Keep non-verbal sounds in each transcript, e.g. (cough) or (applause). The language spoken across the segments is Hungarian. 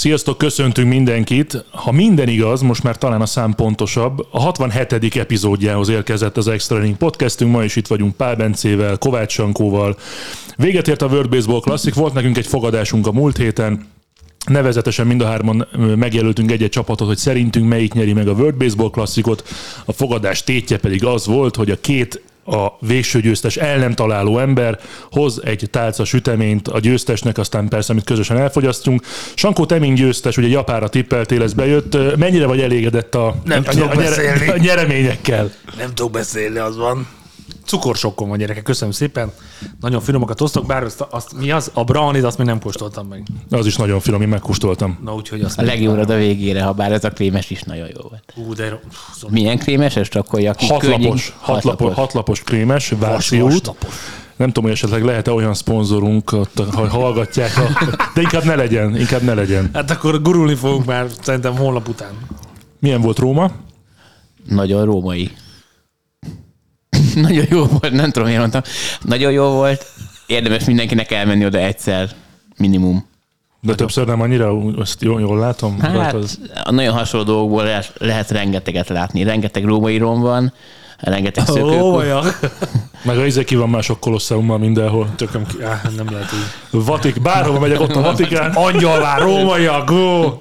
Sziasztok, köszöntünk mindenkit. Ha minden igaz, most már talán a szám pontosabb, a 67. epizódjához érkezett az Extra Inning podcastünk, ma is itt vagyunk Pál Bencével, Kovács Sankóval. Véget ért a World Baseball Classic, volt nekünk egy fogadásunk a múlt héten, Nevezetesen mind a hárman megjelöltünk egy-egy csapatot, hogy szerintünk melyik nyeri meg a World Baseball Classicot. A fogadás tétje pedig az volt, hogy a két a végső győztes el nem találó ember hoz egy tálca süteményt a győztesnek, aztán persze, amit közösen elfogyasztunk. Sankó Teming győztes, ugye Japára tippeltél, ez bejött. Mennyire vagy elégedett a, nem a, a, a, a nyereményekkel? Nem tudok beszélni, az van cukorsokkom van gyerekek, köszönöm szépen. Nagyon finomakat osztok, bár azt, azt mi az? A brownie azt még nem kóstoltam meg. Az is nagyon finom, én megkóstoltam. Na, úgyhogy azt a legjobbra a végére, ha bár ez a krémes is nagyon jó volt. Ú, de... Szóval... Milyen krémes? Ez csak hogy aki hatlapos, hatlapos, hatlapos krémes, Váci út. Nem tudom, hogy esetleg lehet-e olyan szponzorunk, ha hallgatják, a... de inkább ne legyen, inkább ne legyen. Hát akkor gurulni fogunk már szerintem holnap után. Milyen volt Róma? Nagyon római. (laughs) Nagyon jó volt, nem tudom, miért mondtam. Nagyon jó volt. Érdemes mindenkinek elmenni oda egyszer, minimum. De nagyon. többször nem annyira, azt jól, jól látom? Hát, az... a nagyon hasonló dolgokból lehet, lehet rengeteget látni. Rengeteg római rom van, rengeteg szökőkút. (laughs) Meg a izé ki van mások kolosseummal mindenhol. Tököm ki, áh, nem lehet így. Vatik, bárhova megyek, ott a Vatikán. Angyalvár, rómaiak, go!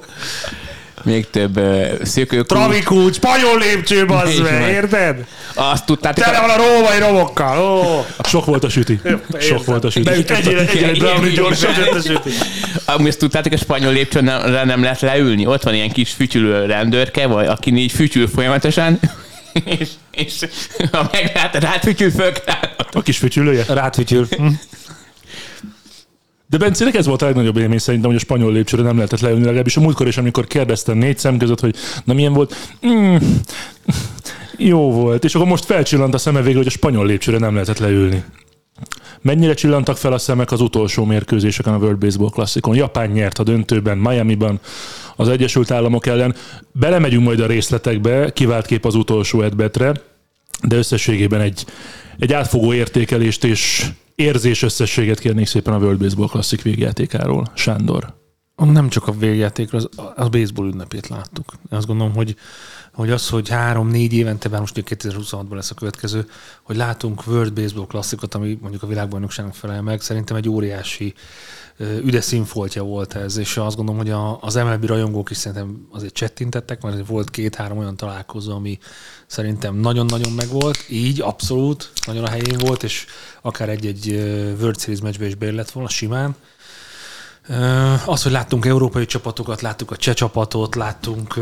Még több uh, szökőkút. Travikút, spanyol lépcső, bazd meg, érted? Azt tudtátok. Tele van a római romokkal, ó. Sok volt a süti. Sok volt a süti. Egyre, egyre brownie gyorsan a süti. Amúgy ezt tudtátok, a spanyol lépcsőn nem lehet leülni. Ott van ilyen kis fütyülő rendőrke, vagy aki így fütyül folyamatosan, (laughs) és, és ha meglát, rátfütyül föl. A kis fütyülője? Rátfütyül. De Bencének ez volt a legnagyobb élmény szerintem, hogy a spanyol lépcsőre nem lehetett leülni, legalábbis a múltkor is, amikor kérdeztem négy szem között, hogy na milyen volt, mm, jó volt, és akkor most felcsillant a szeme végre, hogy a spanyol lépcsőre nem lehetett leülni. Mennyire csillantak fel a szemek az utolsó mérkőzéseken a World Baseball Classicon? Japán nyert a döntőben, Miami-ban, az Egyesült Államok ellen. Belemegyünk majd a részletekbe, kivált kép az utolsó edbetre, de összességében egy, egy átfogó értékelést és érzés összességet kérnék szépen a World Baseball Classic végjátékáról. Sándor. Nem csak a végjátékról, az, a baseball ünnepét láttuk. Azt gondolom, hogy, hogy az, hogy három-négy évente, bár most 2026-ban lesz a következő, hogy látunk World Baseball klasszikot, ami mondjuk a világbajnokságnak felel meg, szerintem egy óriási üde színfoltja volt ez, és azt gondolom, hogy a, az MLB rajongók is szerintem azért csettintettek, mert volt két-három olyan találkozó, ami szerintem nagyon-nagyon megvolt, így abszolút, nagyon a helyén volt, és akár egy-egy World Series meccsbe is beér lett volna simán. Az, hogy láttunk európai csapatokat, láttuk a cseh csapatot, láttunk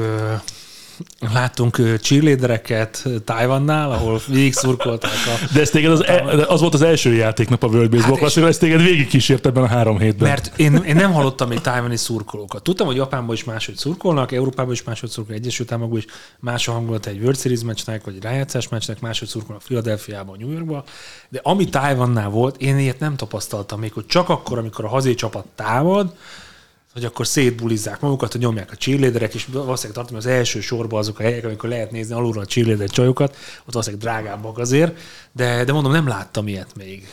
Láttunk cheerleadereket Tajvannál, ahol végig szurkolták a... De ez téged az, e, az volt az első játéknap a World Baseball hát ezt téged végig kísért ebben a három hétben. Mert én, én nem hallottam még tájvani szurkolókat. Tudtam, hogy Japánban is máshogy szurkolnak, Európában is máshogy szurkolnak, Egyesült Államokban is más a hangulat egy World Series meccsnek, vagy rájátszás meccsnek, máshogy szurkolnak Philadelphiában, New Yorkban. De ami Tajvannál volt, én ilyet nem tapasztaltam még, hogy csak akkor, amikor a hazai csapat támad, hogy akkor szétbulizzák magukat, hogy nyomják a cheerleaderek, és valószínűleg tartom, hogy az első sorban azok a helyek, amikor lehet nézni alulról a cheerleader csajokat, ott valószínűleg drágábbak azért, de, de mondom, nem láttam ilyet még.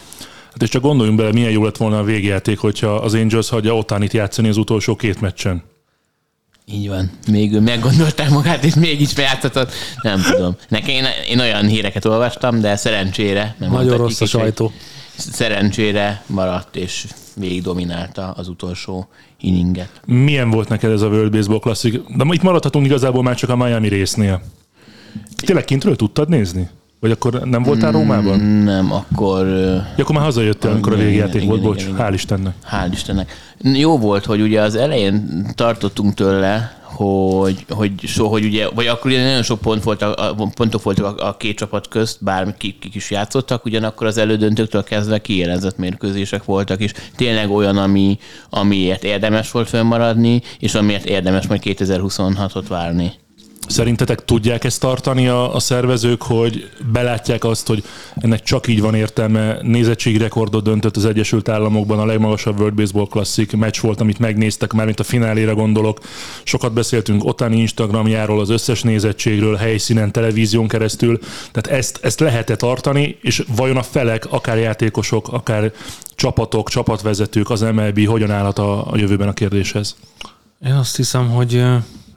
Hát és csak gondoljunk bele, milyen jó lett volna a végjáték, hogyha az Angels hagyja Otánit játszani az utolsó két meccsen. Így van. Még ő meggondolták magát, és mégis bejátszott. Nem tudom. Nekem én, én olyan híreket olvastam, de szerencsére. Nem Nagyon rossz a sajtó. Szerencsére maradt, és végig dominálta az utolsó inninget. Milyen volt neked ez a World Baseball Classic? De itt maradhatunk igazából már csak a Miami résznél. Tényleg kintről tudtad nézni? Vagy akkor nem voltál Mm, Rómában? Nem, akkor... Ja, akkor már hazajöttél, amikor a végjáték igen, volt, igen, bocs. igen. Hál' Istennek. Hál' Istennek. Jó volt, hogy ugye az elején tartottunk tőle, hogy, hogy, so, hogy ugye, vagy akkor ugye nagyon sok pont volt a, pontok voltak a, a két csapat közt, bár kik, kik is játszottak, ugyanakkor az elődöntőktől kezdve kijelenzett mérkőzések voltak, és tényleg olyan, ami, amiért érdemes volt fönnmaradni, és amiért érdemes majd 2026-ot várni. Szerintetek tudják ezt tartani a, a szervezők, hogy belátják azt, hogy ennek csak így van értelme. Nézettségrekordot döntött az Egyesült Államokban, a legmagasabb World Baseball Classic meccs volt, amit megnéztek, már mint a fináléra gondolok. Sokat beszéltünk Otani Instagramjáról, az összes nézettségről, helyszínen, televízión keresztül. Tehát ezt, ezt lehet-e tartani, és vajon a felek, akár játékosok, akár csapatok, csapatvezetők, az MLB hogyan állhat a, a jövőben a kérdéshez? Én azt hiszem, hogy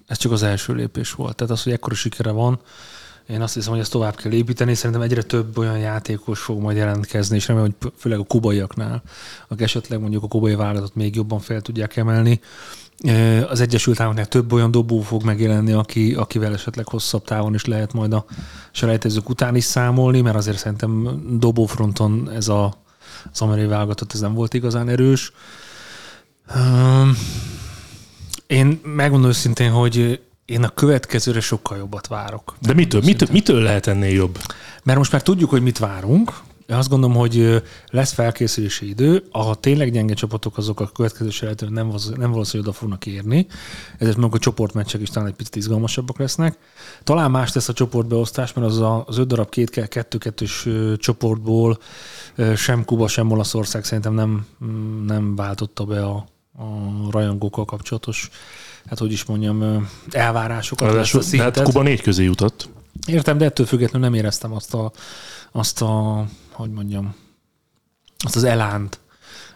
ez csak az első lépés volt. Tehát az, hogy ekkora sikere van, én azt hiszem, hogy ezt tovább kell építeni. Szerintem egyre több olyan játékos fog majd jelentkezni, és remélem, hogy főleg a kubaiaknál, akik esetleg mondjuk a kubai vállalatot még jobban fel tudják emelni. Az Egyesült Államoknál több olyan dobó fog megjelenni, aki, akivel esetleg hosszabb távon is lehet majd a selejtezők után is számolni, mert azért szerintem dobófronton ez a, az amerikai válogatott ez nem volt igazán erős. Én megmondom őszintén, hogy én a következőre sokkal jobbat várok. De mitől, mitől, mitől lehet ennél jobb? Mert most már tudjuk, hogy mit várunk. Én azt gondolom, hogy lesz felkészülési idő. A tényleg gyenge csapatok azok a következő selejtőn nem, nem valószínű, hogy oda fognak érni. Ezért meg a csoportmeccsek is talán egy picit izgalmasabbak lesznek. Talán más lesz a csoportbeosztás, mert az a, az öt darab két kettő-kettős ö, csoportból sem Kuba, sem Olaszország szerintem nem, mm, nem váltotta be a, a rajongókkal kapcsolatos, hát hogy is mondjam, elvárásokat. Ezt a de hát szintet. Kuba négy közé jutott. Értem, de ettől függetlenül nem éreztem azt a, azt a hogy mondjam, azt az elánt,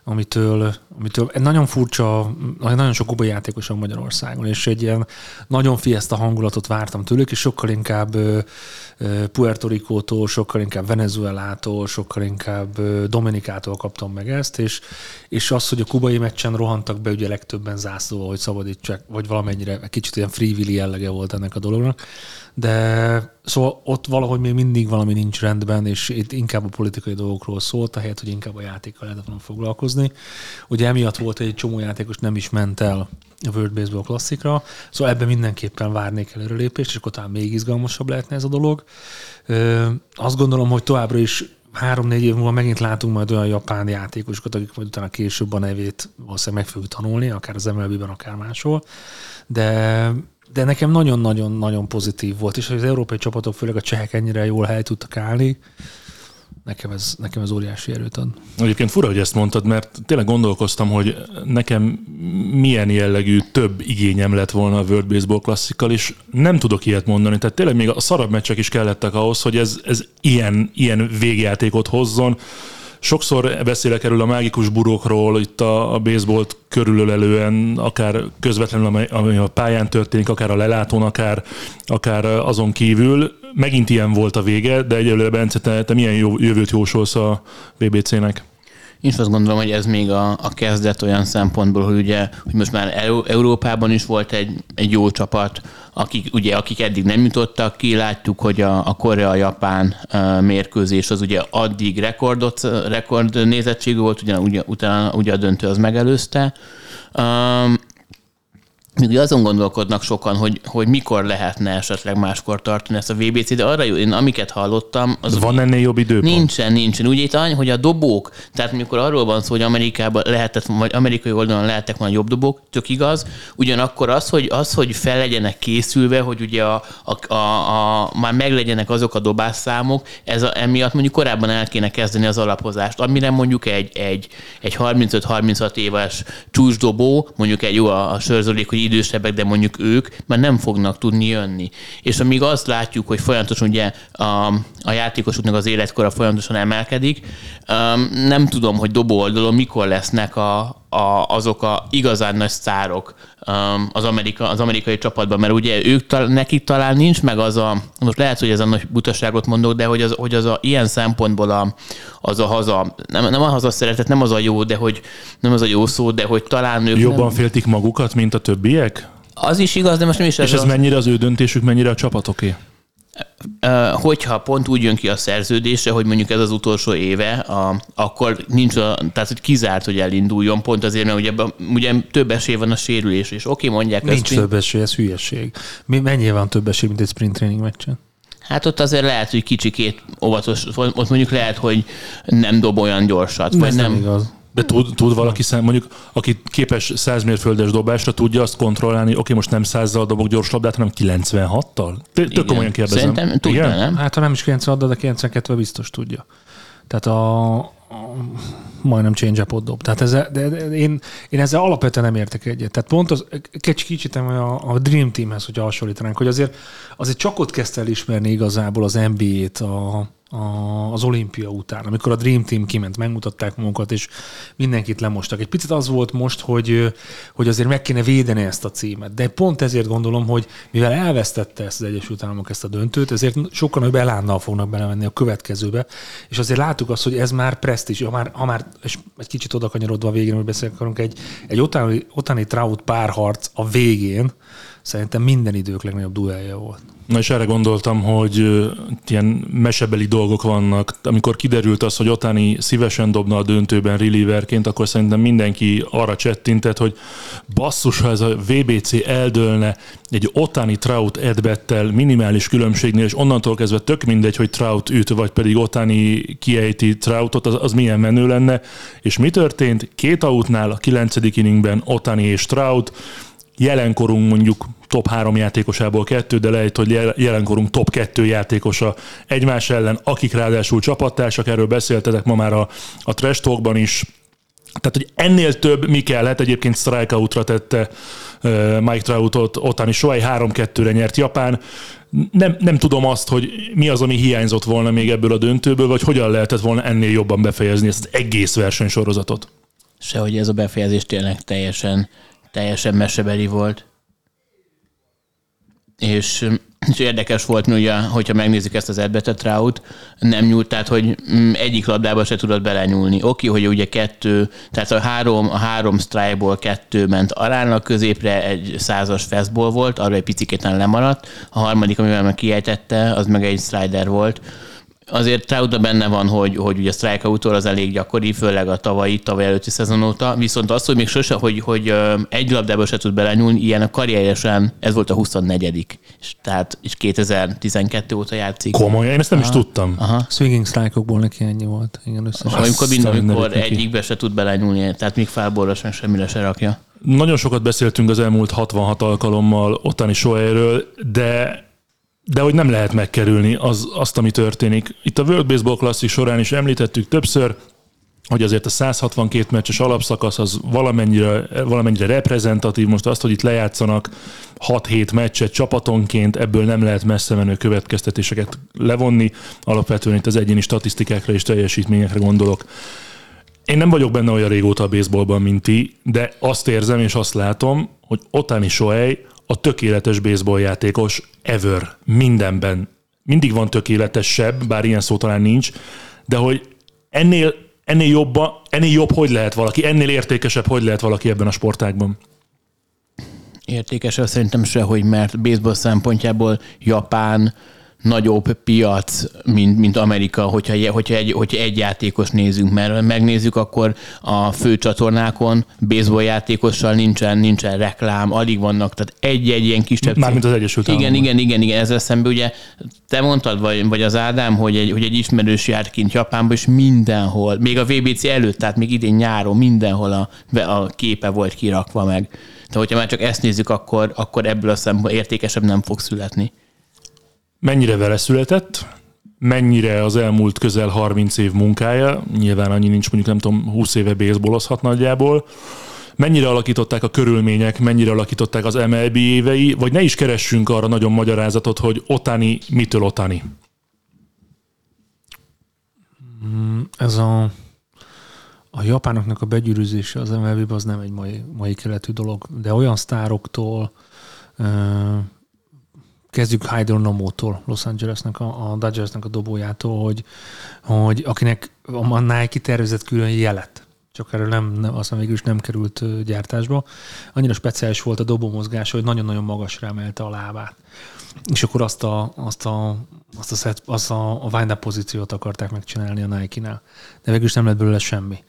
amitől, amitől nagyon furcsa, nagyon sok kubai játékos van Magyarországon, és egy ilyen nagyon fiesta hangulatot vártam tőlük, és sokkal inkább Puerto Ricótól, sokkal inkább Venezuelától, sokkal inkább Dominikától kaptam meg ezt, és, és az, hogy a kubai meccsen rohantak be ugye legtöbben zászlóval, hogy szabadítsák, vagy valamennyire kicsit ilyen freewilly jellege volt ennek a dolognak, de szóval ott valahogy még mindig valami nincs rendben, és itt inkább a politikai dolgokról szólt, ahelyett, hogy inkább a játékkal lehetett volna foglalkozni. Ugye emiatt volt, hogy egy csomó játékos nem is ment el a World Baseball klasszikra, szóval ebben mindenképpen várnék előrelépést, és akkor talán még izgalmasabb lehetne ez a dolog. Ö, azt gondolom, hogy továbbra is három-négy év múlva megint látunk majd olyan japán játékosokat, akik majd utána később a nevét valószínűleg meg fogjuk tanulni, akár az MLB-ben, akár máshol. De, de nekem nagyon-nagyon-nagyon pozitív volt, és hogy az európai csapatok, főleg a csehek ennyire jól hely tudtak állni, nekem ez, nekem ez óriási erőt ad. Egyébként fura, hogy ezt mondtad, mert tényleg gondolkoztam, hogy nekem milyen jellegű több igényem lett volna a World Baseball klasszikkal, és nem tudok ilyet mondani. Tehát tényleg még a szarabb meccsek is kellettek ahhoz, hogy ez, ez ilyen, ilyen végjátékot hozzon. Sokszor beszélek erről a mágikus burokról, itt a, a baseballt körülölelően, akár közvetlenül, ami a pályán történik, akár a lelátón, akár, akár azon kívül. Megint ilyen volt a vége, de egyelőre Bence, te, te milyen jövőt jósolsz a BBC-nek? Én is azt gondolom, hogy ez még a, a kezdet olyan szempontból, hogy ugye, hogy most már Euró- Európában is volt egy, egy jó csapat, akik, ugye, akik eddig nem jutottak ki, látjuk, hogy a, a Korea-Japán mérkőzés az ugye addig rekordot, rekord nézettségű volt, ugye, ugye, utána ugye a döntő az megelőzte. Um, még ugye azon gondolkodnak sokan, hogy, hogy mikor lehetne esetleg máskor tartani ezt a VBC, de arra jó, én amiket hallottam, az Van ennél jobb időpont? Nincsen, nincsen. Ugye itt annyi, hogy a dobók, tehát amikor arról van szó, hogy Amerikában lehetett, vagy amerikai oldalon lehettek volna jobb dobók, tök igaz, ugyanakkor az, hogy, az, hogy fel legyenek készülve, hogy ugye a, a, a, a, már meglegyenek azok a dobásszámok, ez a, emiatt mondjuk korábban el kéne kezdeni az alapozást, amire mondjuk egy, egy, egy 35-36 éves csúcsdobó, mondjuk egy jó a, a sörzölék, hogy idősebbek, de mondjuk ők már nem fognak tudni jönni. És amíg azt látjuk, hogy folyamatosan ugye a, a játékosoknak az életkora folyamatosan emelkedik, um, nem tudom, hogy dobó oldalon mikor lesznek a, a, azok a igazán nagy sztárok az, Amerika, az amerikai csapatban, mert ugye ők tal, nekik talán nincs meg az a, most lehet, hogy ez a nagy butaságot mondok, de hogy az, hogy az a, ilyen szempontból a, az a haza, nem, nem a haza szeretet, nem az a jó, de hogy nem az a jó szó, de hogy talán ők Jobban nem, féltik magukat, mint a többiek? az is igaz, de most nem is És ez az, mennyire az ő döntésük, mennyire a csapatoké? Hogyha pont úgy jön ki a szerződése, hogy mondjuk ez az utolsó éve, a, akkor nincs, a, tehát hogy kizárt, hogy elinduljon, pont azért, mert ugye, ugye több esély van a sérülés, és oké, mondják Nincs ezt, több esély, ez hülyeség. Mi, mennyi van több esély, mint egy sprint training meccsen? Hát ott azért lehet, hogy kicsikét óvatos, ott mondjuk lehet, hogy nem dob olyan gyorsat, vagy Ez nem. nem igaz. De tud, tud valaki mondjuk, aki képes 100 mérföldes dobásra, tudja azt kontrollálni, oké, most nem 100-zal dobok gyors labdát, hanem 96-tal? Tök komolyan kérdezem. Szerintem Igen? nem? Hát ha nem is 90 de 92 biztos tudja. Tehát a, a majdnem change up dob. Tehát ezzel, de, de, én, én ezzel alapvetően nem értek egyet. Tehát pont az, kicsit, kicsit a, a Dream Teamhez, hogyha hasonlítanánk, hogy azért, azért csak ott kezdte el ismerni igazából az NBA-t a, az olimpia után, amikor a Dream Team kiment, megmutatták magukat, és mindenkit lemostak. Egy picit az volt most, hogy, hogy azért meg kéne védeni ezt a címet. De pont ezért gondolom, hogy mivel elvesztette ezt az Egyesült Államok ezt a döntőt, ezért sokkal nagyobb elánnal fognak belemenni a következőbe, és azért láttuk azt, hogy ez már presztis, ha már, ha már és egy kicsit oda kanyarodva a végén, hogy akarunk, egy, egy otani, otani Trout párharc a végén, szerintem minden idők legnagyobb duelja volt. Na és erre gondoltam, hogy ilyen mesebeli dolgok vannak. Amikor kiderült az, hogy Otani szívesen dobna a döntőben relieverként, akkor szerintem mindenki arra csettintett, hogy basszus, ha ez a VBC eldőlne egy Otani Trout edbettel minimális különbségnél, és onnantól kezdve tök mindegy, hogy Trout üt, vagy pedig Otani kiejti Troutot, az, az milyen menő lenne. És mi történt? Két outnál a kilencedik inningben Otani és Trout, jelenkorunk mondjuk top három játékosából kettő, de lehet, hogy jel- jelenkorunk top kettő játékosa egymás ellen, akik ráadásul csapattársak, erről beszéltetek ma már a, a Trash Talkban is. Tehát, hogy ennél több mi kellett, egyébként strikeoutra tette Mike Troutot, Otani Sohei 3-2-re nyert Japán. Nem, nem tudom azt, hogy mi az, ami hiányzott volna még ebből a döntőből, vagy hogyan lehetett volna ennél jobban befejezni ezt az egész versenysorozatot. Sehogy ez a befejezés tényleg teljesen, teljesen mesebeli volt. És, és érdekes volt, ugye, hogyha megnézzük ezt az Edbetet Trout, nem nyúlt, tehát hogy mm, egyik labdába se tudott belenyúlni. Oké, hogy ugye kettő, tehát a három, a három strike-ból kettő ment aránylag középre, egy százas fastball volt, arra egy picikéten lemaradt, a harmadik, amivel meg kiejtette, az meg egy slider volt azért Troutba benne van, hogy, hogy ugye a strikeout az elég gyakori, főleg a tavalyi, tavaly előtti szezon óta, viszont az, hogy még sose, hogy, hogy egy labdába se tud belenyúlni, ilyen a karrieresen, ez volt a 24 és tehát és 2012 óta játszik. Komolyan, én ezt nem is tudtam. Aha. Swinging strike-okból neki ennyi volt. Igen, összesen. Amikor, mind, amikor egyikbe se tud belenyúlni, tehát még fálborra sem semmire se rakja. Nagyon sokat beszéltünk az elmúlt 66 alkalommal Otani Soheiről, de de hogy nem lehet megkerülni az, azt, ami történik. Itt a World Baseball Classic során is említettük többször, hogy azért a 162 meccses alapszakasz az valamennyire, valamennyire reprezentatív. Most azt, hogy itt lejátszanak 6-7 meccset csapatonként, ebből nem lehet messze menő következtetéseket levonni. Alapvetően itt az egyéni statisztikákra és teljesítményekre gondolok. Én nem vagyok benne olyan régóta a baseballban, mint ti, de azt érzem és azt látom, hogy Otani Shohei a tökéletes baseball játékos ever, mindenben. Mindig van tökéletesebb, bár ilyen szó talán nincs, de hogy ennél, ennél, jobba, ennél jobb hogy lehet valaki, ennél értékesebb hogy lehet valaki ebben a sportágban. Értékesebb szerintem sehogy, mert baseball szempontjából Japán nagyobb piac, mint, mint Amerika, hogyha, hogyha, egy, hogyha egy játékos nézünk, mert megnézzük, akkor a fő csatornákon baseball játékossal nincsen, nincsen reklám, alig vannak, tehát egy-egy ilyen kisebb Mármint az Egyesült igen, Államokban. igen, igen, igen, ezzel szemben ugye te mondtad, vagy, vagy az Ádám, hogy egy, hogy egy ismerős járt kint Japánban, és mindenhol, még a VBC előtt, tehát még idén nyáron mindenhol a, a képe volt kirakva meg. Tehát hogyha már csak ezt nézzük, akkor, akkor ebből a szempontból értékesebb nem fog születni. Mennyire vele született, mennyire az elmúlt közel 30 év munkája, nyilván annyi nincs, mondjuk nem tudom, 20 éve baseballozhat nagyjából, mennyire alakították a körülmények, mennyire alakították az MLB évei, vagy ne is keressünk arra nagyon magyarázatot, hogy Otani mitől Otani. Ez a, a japánoknak a begyűrűzése az mlb az nem egy mai, mai keletű dolog, de olyan sztároktól, kezdjük Hydro Nomótól, Los Angelesnek, a, a Dodgersnek a dobójától, hogy, hogy akinek a Nike tervezett külön jelet, csak erről nem, nem aztán végül is nem került gyártásba. Annyira speciális volt a dobó mozgása, hogy nagyon-nagyon magasra emelte a lábát. És akkor azt a, azt a, azt a, set, azt a, a wind pozíciót akarták megcsinálni a Nike-nál. De végül is nem lett belőle semmi.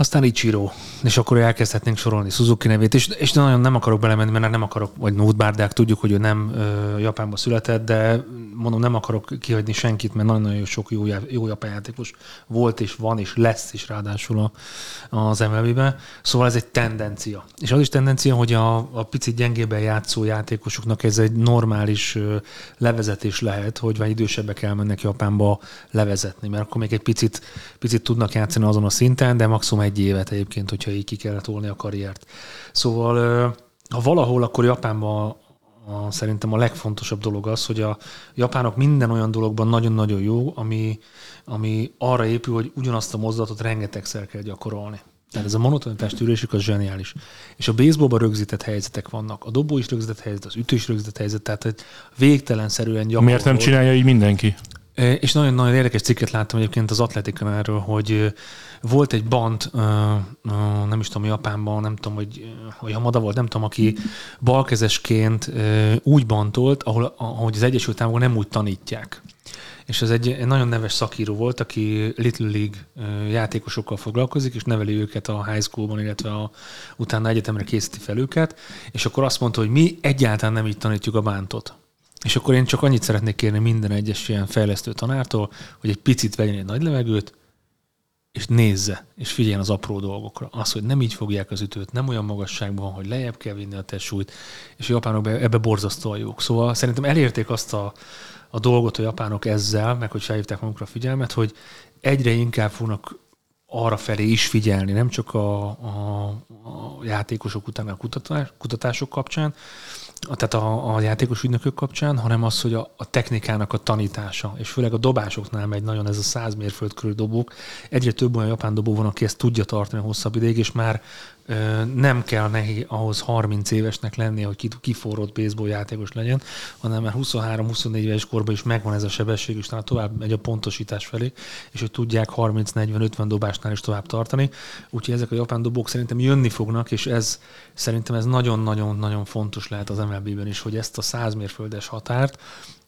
Aztán Ichiro, és akkor elkezdhetnénk sorolni Suzuki nevét, és, és nagyon nem akarok belemenni, mert nem akarok, vagy Nótbárdák, tudjuk, hogy ő nem ö, Japánban született, de mondom, nem akarok kihagyni senkit, mert nagyon-nagyon sok jó, jó japán játékos volt, és van, és lesz is ráadásul az MLB-ben. Szóval ez egy tendencia. És az is tendencia, hogy a, a picit gyengében játszó játékosoknak ez egy normális ö, levezetés lehet, hogy vagy idősebbek elmennek Japánba levezetni, mert akkor még egy picit, picit tudnak játszani azon a szinten, de maximum egy évet egyébként, hogyha így ki kellett volni a karriert. Szóval ha valahol, akkor Japánban a, szerintem a legfontosabb dolog az, hogy a japánok minden olyan dologban nagyon-nagyon jó, ami, ami arra épül, hogy ugyanazt a mozdulatot rengetegszer kell gyakorolni. Tehát ez a monotonitás tűrésük az zseniális. És a baseballban rögzített helyzetek vannak. A dobó is rögzített helyzet, az ütő is rögzített helyzet, tehát végtelenszerűen gyakorol. Miért nem csinálja így mindenki? És nagyon-nagyon érdekes cikket láttam egyébként az atletikon erről, hogy volt egy band, nem is tudom, Japánban, nem tudom, hogy, hogy Hamada volt, nem tudom, aki balkezesként úgy bantolt, ahol, ahogy az Egyesült Államokban nem úgy tanítják. És ez egy, egy nagyon neves szakíró volt, aki Little League játékosokkal foglalkozik, és neveli őket a high schoolban, illetve a, utána egyetemre készíti fel őket, és akkor azt mondta, hogy mi egyáltalán nem így tanítjuk a bántot. És akkor én csak annyit szeretnék kérni minden egyes ilyen fejlesztő tanártól, hogy egy picit vegyen egy nagy levegőt, és nézze, és figyeljen az apró dolgokra. Az, hogy nem így fogják az ütőt, nem olyan magasságban, hogy lejjebb kell vinni a testsúlyt, és a japánok ebbe borzasztóan jók. Szóval szerintem elérték azt a, a dolgot a japánok ezzel, meg hogy felhívták magukra a figyelmet, hogy egyre inkább fognak arra felé is figyelni, nem csak a, a, a játékosok után a kutatás, kutatások kapcsán, tehát a, a játékos ügynökök kapcsán, hanem az, hogy a, a technikának a tanítása, és főleg a dobásoknál megy nagyon ez a 100 mérföld körül dobók. Egyre több olyan japán dobó van, aki ezt tudja tartani hosszabb ideig, és már nem kell neki ahhoz 30 évesnek lennie, hogy kiforrott baseball játékos legyen, hanem már 23-24 éves korban is megvan ez a sebesség, és talán tovább megy a pontosítás felé, és hogy tudják 30-40-50 dobásnál is tovább tartani. Úgyhogy ezek a japán dobók szerintem jönni fognak, és ez szerintem ez nagyon-nagyon-nagyon fontos lehet az MLB-ben is, hogy ezt a 100 mérföldes határt,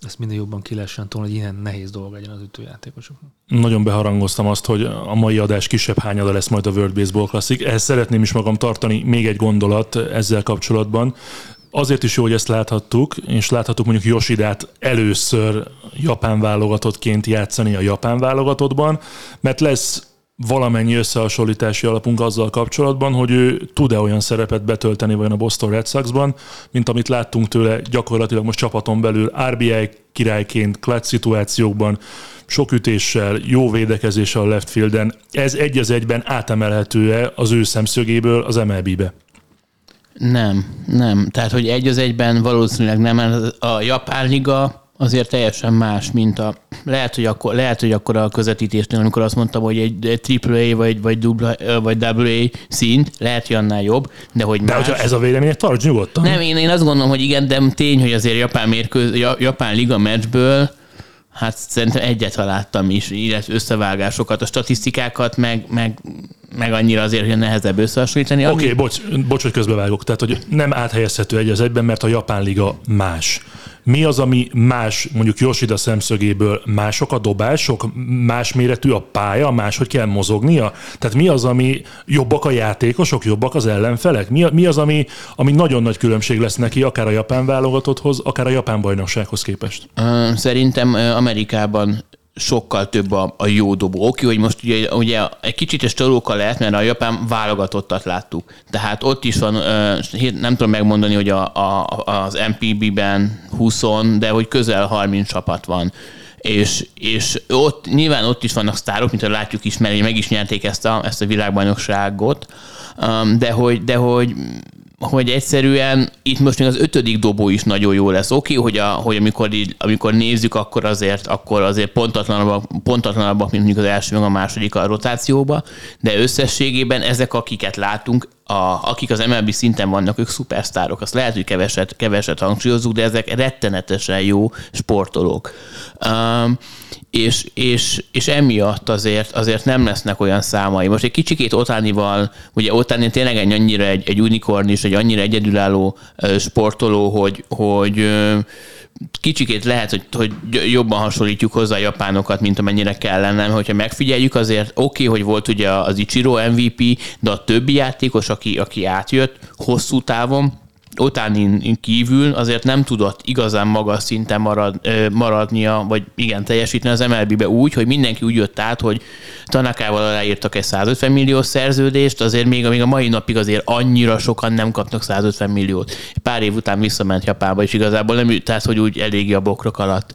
ezt minél jobban ki lehessen tolni, hogy ilyen nehéz dolga legyen az ütőjátékosoknak. Nagyon beharangoztam azt, hogy a mai adás kisebb hányada lesz majd a World Baseball Classic. Ehhez szeretném is magam tartani még egy gondolat ezzel kapcsolatban. Azért is jó, hogy ezt láthattuk, és láthattuk mondjuk Yoshidát először japán válogatottként játszani a japán válogatottban, mert lesz valamennyi összehasonlítási alapunk azzal kapcsolatban, hogy ő tud-e olyan szerepet betölteni vajon a Boston Red Soxban, mint amit láttunk tőle gyakorlatilag most csapaton belül RBI királyként, clutch szituációkban, sok ütéssel, jó védekezéssel a left fielden. Ez egy az egyben átemelhető-e az ő szemszögéből az MLB-be? Nem, nem. Tehát, hogy egy az egyben valószínűleg nem. A Japán liga azért teljesen más, mint a... Lehet, hogy akkor, lehet, hogy akkor a közvetítésnél, amikor azt mondtam, hogy egy, egy AAA vagy, vagy, dubla, vagy AA szint, lehet, hogy annál jobb, de hogy De más... hogyha ez a vélemény, tarts nyugodtan. Nem, én, én azt gondolom, hogy igen, de tény, hogy azért japán, mérköz, japán liga meccsből Hát szerintem egyet láttam is, illetve összevágásokat, a statisztikákat, meg, meg, meg annyira azért, hogy nehezebb összehasonlítani. Oké, okay, bocs, bocs, hogy közbevágok. Tehát, hogy nem áthelyezhető egy az egyben, mert a Japán Liga más. Mi az, ami más, mondjuk Yoshida szemszögéből mások a dobások, más méretű a pálya, máshogy kell mozognia? Tehát mi az, ami jobbak a játékosok, jobbak az ellenfelek? Mi, mi az, ami, ami nagyon nagy különbség lesz neki, akár a japán válogatotthoz, akár a japán bajnoksághoz képest? Szerintem Amerikában sokkal több a, a jó dobó. Oké, hogy most ugye, ugye egy kicsit és csalóka lehet, mert a japán válogatottat láttuk. Tehát ott is van, nem tudom megmondani, hogy a, a, az MPB-ben 20, de hogy közel 30 csapat van. És, és ott nyilván ott is vannak sztárok, mint ahogy látjuk is, mert meg is nyerték ezt a, ezt a világbajnokságot, de hogy, de hogy hogy egyszerűen itt most még az ötödik dobó is nagyon jó lesz. Oké, okay, hogy, a, hogy amikor, így, amikor nézzük, akkor azért, akkor azért pontatlanabbak, pontatlanabbak, mint mondjuk az első, meg a második a rotációba, de összességében ezek, akiket látunk, a, akik az MLB szinten vannak, ők szupersztárok. Azt lehet, hogy keveset, keveset hangsúlyozzuk, de ezek rettenetesen jó sportolók. Um, és, és, és emiatt azért, azért nem lesznek olyan számai. Most egy kicsikét Otánival, ugye Otáni tényleg egy annyira egy, egy unikorn és egy annyira egyedülálló sportoló, hogy, hogy kicsikét lehet, hogy, hogy jobban hasonlítjuk hozzá a japánokat, mint amennyire kellene, hogyha megfigyeljük, azért oké, okay, hogy volt ugye az Ichiro MVP, de a többi játékos, aki, aki átjött hosszú távon, Otánin kívül azért nem tudott igazán magas szinten marad, maradnia, vagy igen, teljesíteni az MLB-be úgy, hogy mindenki úgy jött át, hogy Tanakával aláírtak egy 150 milliós szerződést, azért még, még a mai napig azért annyira sokan nem kapnak 150 milliót. Pár év után visszament Japánba, és igazából nem, tehát hogy úgy eléggé a bokrok alatt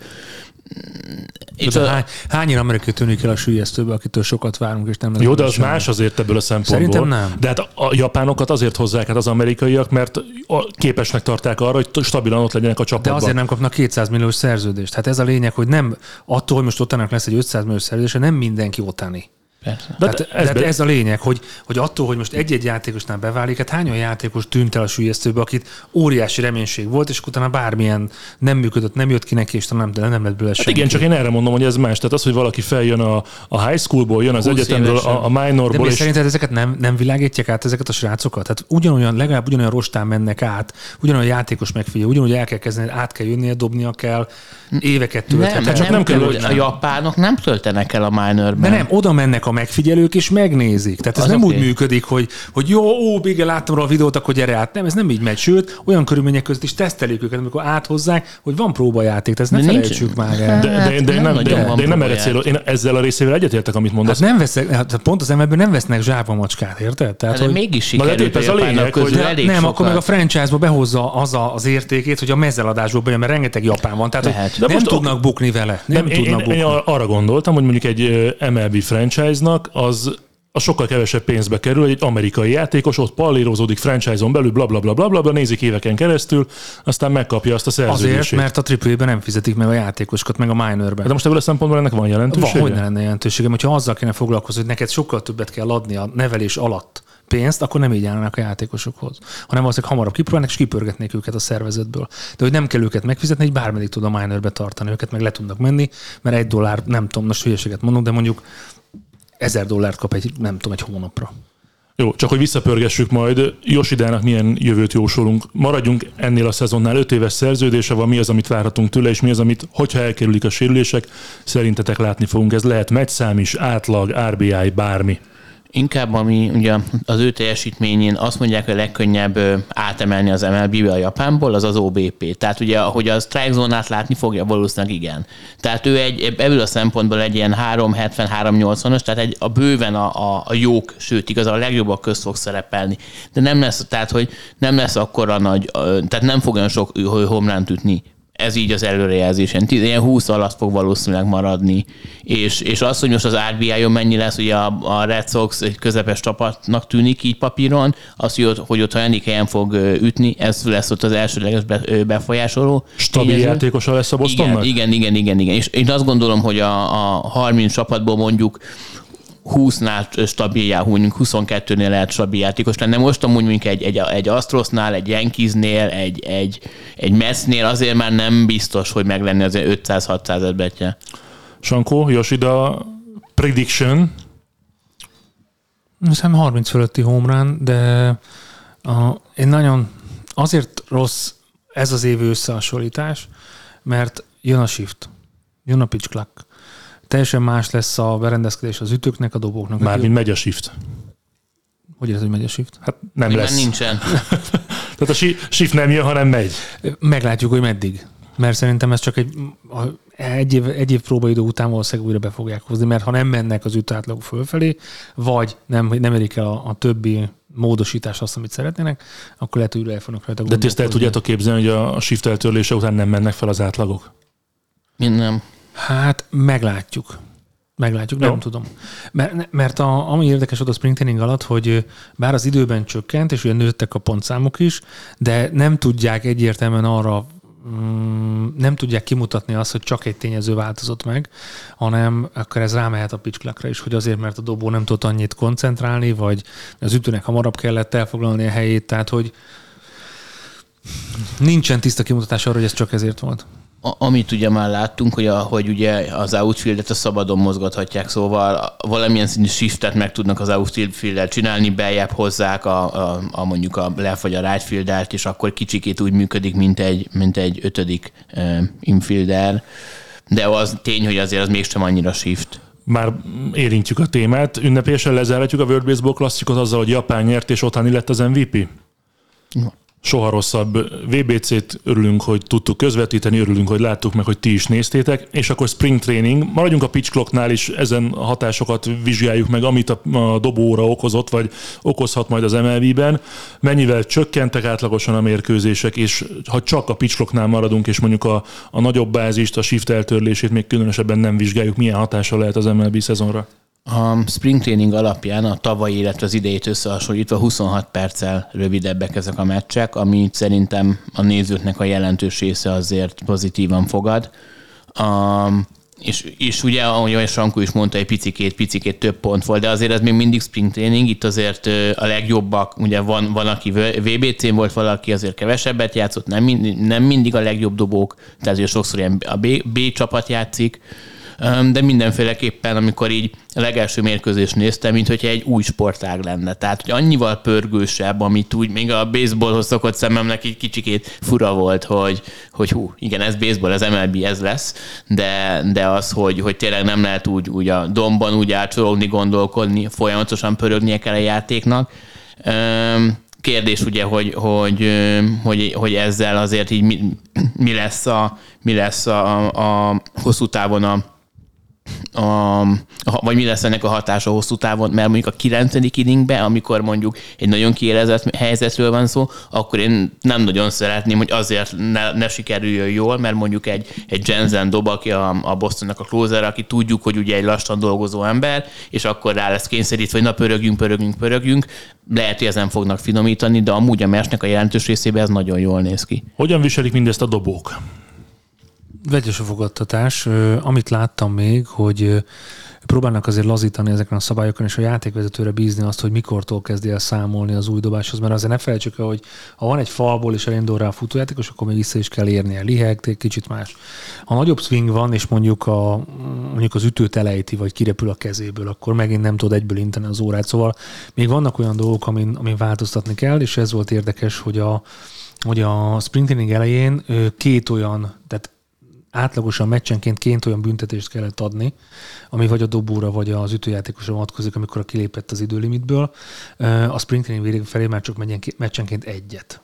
és a... hány, hányan amerikai tűnik el a sülyeztőbe, akitől sokat várunk, és nem Jó, de az semmi. más azért ebből a szempontból. Szerintem nem. De hát a japánokat azért hozzák hát az amerikaiak, mert képesnek tartják arra, hogy stabilan ott legyenek a csapatban. De azért nem kapnak 200 milliós szerződést. Hát ez a lényeg, hogy nem attól, hogy most otának lesz egy 500 milliós szerződés, nem mindenki otáni. Persze. De, hát ez, de ez a lényeg, hogy, hogy attól, hogy most egy-egy játékosnál beválik, hát hány olyan játékos tűnt el a sülyeztőbe, akit óriási reménység volt, és utána bármilyen nem működött, nem jött ki neki, és talán nem, nem lett belőle hát igen, csak én erre mondom, hogy ez más. Tehát az, hogy valaki feljön a, a high schoolból, jön az egyetemről, a, a minorból. De és... szerinted ezeket nem, nem világítják át ezeket a srácokat? Tehát ugyanolyan, legalább ugyanolyan rostán mennek át, ugyanolyan játékos megfigyel, ugyanúgy el kell kezdeni, át kell jönnie, dobnia kell, éveket tölthet. Nem, csak nem, nem kell, a japánok nem töltenek el a minorben. De nem, oda mennek a megfigyelők, és megnézik. Tehát ez az nem okay. úgy működik, hogy, hogy jó, ó, Bige, láttam róla a videót, akkor gyere át. Nem, ez nem így megy. Sőt, olyan körülmények között is tesztelik őket, amikor áthozzák, hogy van próbajáték. Tehát ezt ne felejtsük már el. De, de, de, nem, de, de, de nem erre célom. Én ezzel a részével egyetértek, amit mondasz. Hát nem veszek, hát pont az emelből nem vesznek zsákba macskát, érted? Tehát, hát, hogy mégis sikerült ez a lényeg, hogy nem, nem akkor meg a franchise-ba behozza az a, az értékét, hogy a mezeladásból bejön, mert rengeteg japán van. Tehát, hogy nem tudnak bukni vele. Nem, tudnak bukni. Én arra gondoltam, hogy mondjuk egy MLB franchise-nak az a sokkal kevesebb pénzbe kerül, egy amerikai játékos ott pallírozódik franchise-on belül, bla bla bla bla nézik éveken keresztül, aztán megkapja azt a szerződését. Azért, mert a AAA-ben nem fizetik meg a játékosokat, meg a minorben. De most ebből a szempontból ennek van jelentősége? Van, hogy ne lenne jelentősége, hogyha azzal kéne foglalkozni, hogy neked sokkal többet kell adni a nevelés alatt pénzt, akkor nem így állnak a játékosokhoz, hanem valószínűleg hamarabb kipróbálnak, és kipörgetnék őket a szervezetből. De hogy nem kell őket megfizetni, hogy bármeddig tud a minorbe tartani őket, meg le tudnak menni, mert egy dollár, nem tudom, most hülyeséget mondok, de mondjuk ezer dollárt kap egy, nem tudom, egy hónapra. Jó, csak hogy visszapörgessük majd, Josidának milyen jövőt jósolunk. Maradjunk ennél a szezonnál, öt éves szerződése van, mi az, amit várhatunk tőle, és mi az, amit, hogyha elkerülik a sérülések, szerintetek látni fogunk. Ez lehet meccszám is, átlag, RBI, bármi. Inkább ami ugye az ő teljesítményén azt mondják, hogy a legkönnyebb átemelni az MLB-be a Japánból, az az OBP. Tehát ugye, hogy a strike zónát látni fogja, valószínűleg igen. Tehát ő egy, ebből a szempontból egy ilyen 370-380-as, tehát egy, a bőven a, a, a jók, sőt igaz, a legjobbak közt fog szerepelni. De nem lesz, tehát hogy nem lesz akkora nagy, tehát nem fog olyan sok homlánt ütni ez így az előrejelzés. Ilyen 20 alatt fog valószínűleg maradni. És, és az, hogy most az RBI-on mennyi lesz, ugye a, a Red Sox egy közepes csapatnak tűnik így papíron, az, hogy ott, hogy ott hanyadik helyen fog ütni, ez lesz ott az elsődleges befolyásoló. Stabil játékosa lesz a Bostonnak? Igen, igen, igen, igen, igen. És én azt gondolom, hogy a, a 30 csapatból mondjuk 20-nál stabil, mondjuk 22-nél lehet stabil játékos lenne. Most amúgy mondjuk egy, egy, egy Astrosnál, egy Yankeesnél, egy, egy, egy Messnél azért már nem biztos, hogy meg lenne az 500-600 erbetje. Sankó, Yoshida prediction? Hiszem 30 fölötti home de a, én nagyon azért rossz ez az év összehasonlítás, mert jön a shift, jön a pitch clock teljesen más lesz a berendezkedés az ütőknek, a dobóknak. Mármint megy a shift. Hogy ez, hogy megy a shift? Hát nem Még lesz. nincsen. (laughs) Tehát a shift nem jön, hanem megy. Meglátjuk, hogy meddig. Mert szerintem ez csak egy, egy, év, egy év próbaidő után valószínűleg újra be fogják hozni, mert ha nem mennek az ütátlagok fölfelé, vagy nem, nem erik el a, a többi módosítás azt, amit szeretnének, akkor lehet, hogy újra el fognak rajta De ezt el tudjátok képzelni, hogy a shift eltörlése után nem mennek fel az átlagok? Én nem. Hát meglátjuk. Meglátjuk, Jó. nem tudom. Mert, mert a, ami érdekes ott a spring training alatt, hogy bár az időben csökkent, és ugye nőttek a pontszámok is, de nem tudják egyértelműen arra mm, nem tudják kimutatni azt, hogy csak egy tényező változott meg, hanem akkor ez rámehet a pitchclockra is, hogy azért, mert a dobó nem tudott annyit koncentrálni, vagy az ütőnek hamarabb kellett elfoglalni a helyét, tehát hogy nincsen tiszta kimutatás arra, hogy ez csak ezért volt. Amit ugye már láttunk, hogy, a, hogy ugye az outfieldet a szabadon mozgathatják, szóval valamilyen szintű shiftet meg tudnak az outfieldet csinálni, beljebb hozzák a, a, a mondjuk a left vagy a right fieldert, és akkor kicsikét úgy működik, mint egy, mint egy ötödik infielder. De az tény, hogy azért az mégsem annyira shift. Már érintjük a témát. Ünnepélyesen lezárhatjuk a World Baseball klasszikot azzal, hogy Japán nyert és Otani lett az MVP? Soha rosszabb. VBC-t, örülünk, hogy tudtuk közvetíteni, örülünk, hogy láttuk meg, hogy ti is néztétek, és akkor spring training, maradjunk a pitch clocknál is, ezen hatásokat vizsgáljuk meg, amit a dobóra okozott, vagy okozhat majd az MLB-ben, mennyivel csökkentek átlagosan a mérkőzések, és ha csak a pitch clocknál maradunk, és mondjuk a, a nagyobb bázist, a shift eltörlését még különösebben nem vizsgáljuk, milyen hatása lehet az MLB szezonra. A spring training alapján a tavalyi, illetve az idejét összehasonlítva 26 perccel rövidebbek ezek a meccsek, ami szerintem a nézőknek a jelentős része azért pozitívan fogad. Um, és, és ugye, ahogy a Sankó is mondta, egy picikét, picikét több pont volt, de azért ez még mindig spring training, itt azért a legjobbak, ugye van, van aki VBC-n volt valaki, azért kevesebbet játszott, nem, nem mindig a legjobb dobók, tehát ugye sokszor ilyen a B, B csapat játszik, de mindenféleképpen, amikor így legelső mérkőzést néztem, mint hogyha egy új sportág lenne. Tehát, hogy annyival pörgősebb, amit úgy még a baseballhoz szokott szememnek egy kicsikét fura volt, hogy, hogy hú, igen, ez baseball, ez MLB, ez lesz, de, de az, hogy, hogy tényleg nem lehet úgy, úgy a domban úgy átsorogni, gondolkodni, folyamatosan pörögnie kell a játéknak. Kérdés ugye, hogy, hogy, hogy, hogy ezzel azért így mi, mi lesz, a, mi lesz a, a hosszú távon a, a, vagy mi lesz ennek a hatása hosszú távon, mert mondjuk a 9. inningben, amikor mondjuk egy nagyon kiélezett helyzetről van szó, akkor én nem nagyon szeretném, hogy azért ne, ne sikerüljön jól, mert mondjuk egy, egy Jensen dob, aki a, a Bostonnak a closer, aki tudjuk, hogy ugye egy lassan dolgozó ember, és akkor rá lesz kényszerítve, hogy na pörögjünk, pörögjünk, pörögjünk. Lehet, hogy ezen fognak finomítani, de amúgy a mesnek a jelentős részében ez nagyon jól néz ki. Hogyan viselik mindezt a dobók? Vegyes a fogadtatás. Amit láttam még, hogy próbálnak azért lazítani ezeken a szabályokon, és a játékvezetőre bízni azt, hogy mikortól kezdi el számolni az új dobáshoz, mert azért ne felejtsük el, hogy ha van egy falból és elindul rá a futójátékos, akkor még vissza is kell érnie. Liheg, egy kicsit más. Ha nagyobb swing van, és mondjuk, a, mondjuk az ütőt elejti, vagy kirepül a kezéből, akkor megint nem tud egyből inteni az órát. Szóval még vannak olyan dolgok, amin, amin változtatni kell, és ez volt érdekes, hogy a, hogy a sprint training elején két olyan, tehát átlagosan meccsenként két olyan büntetést kellett adni, ami vagy a dobóra, vagy az ütőjátékosra vonatkozik, amikor a kilépett az időlimitből. A sprint training végig felé már csak meccsenként egyet.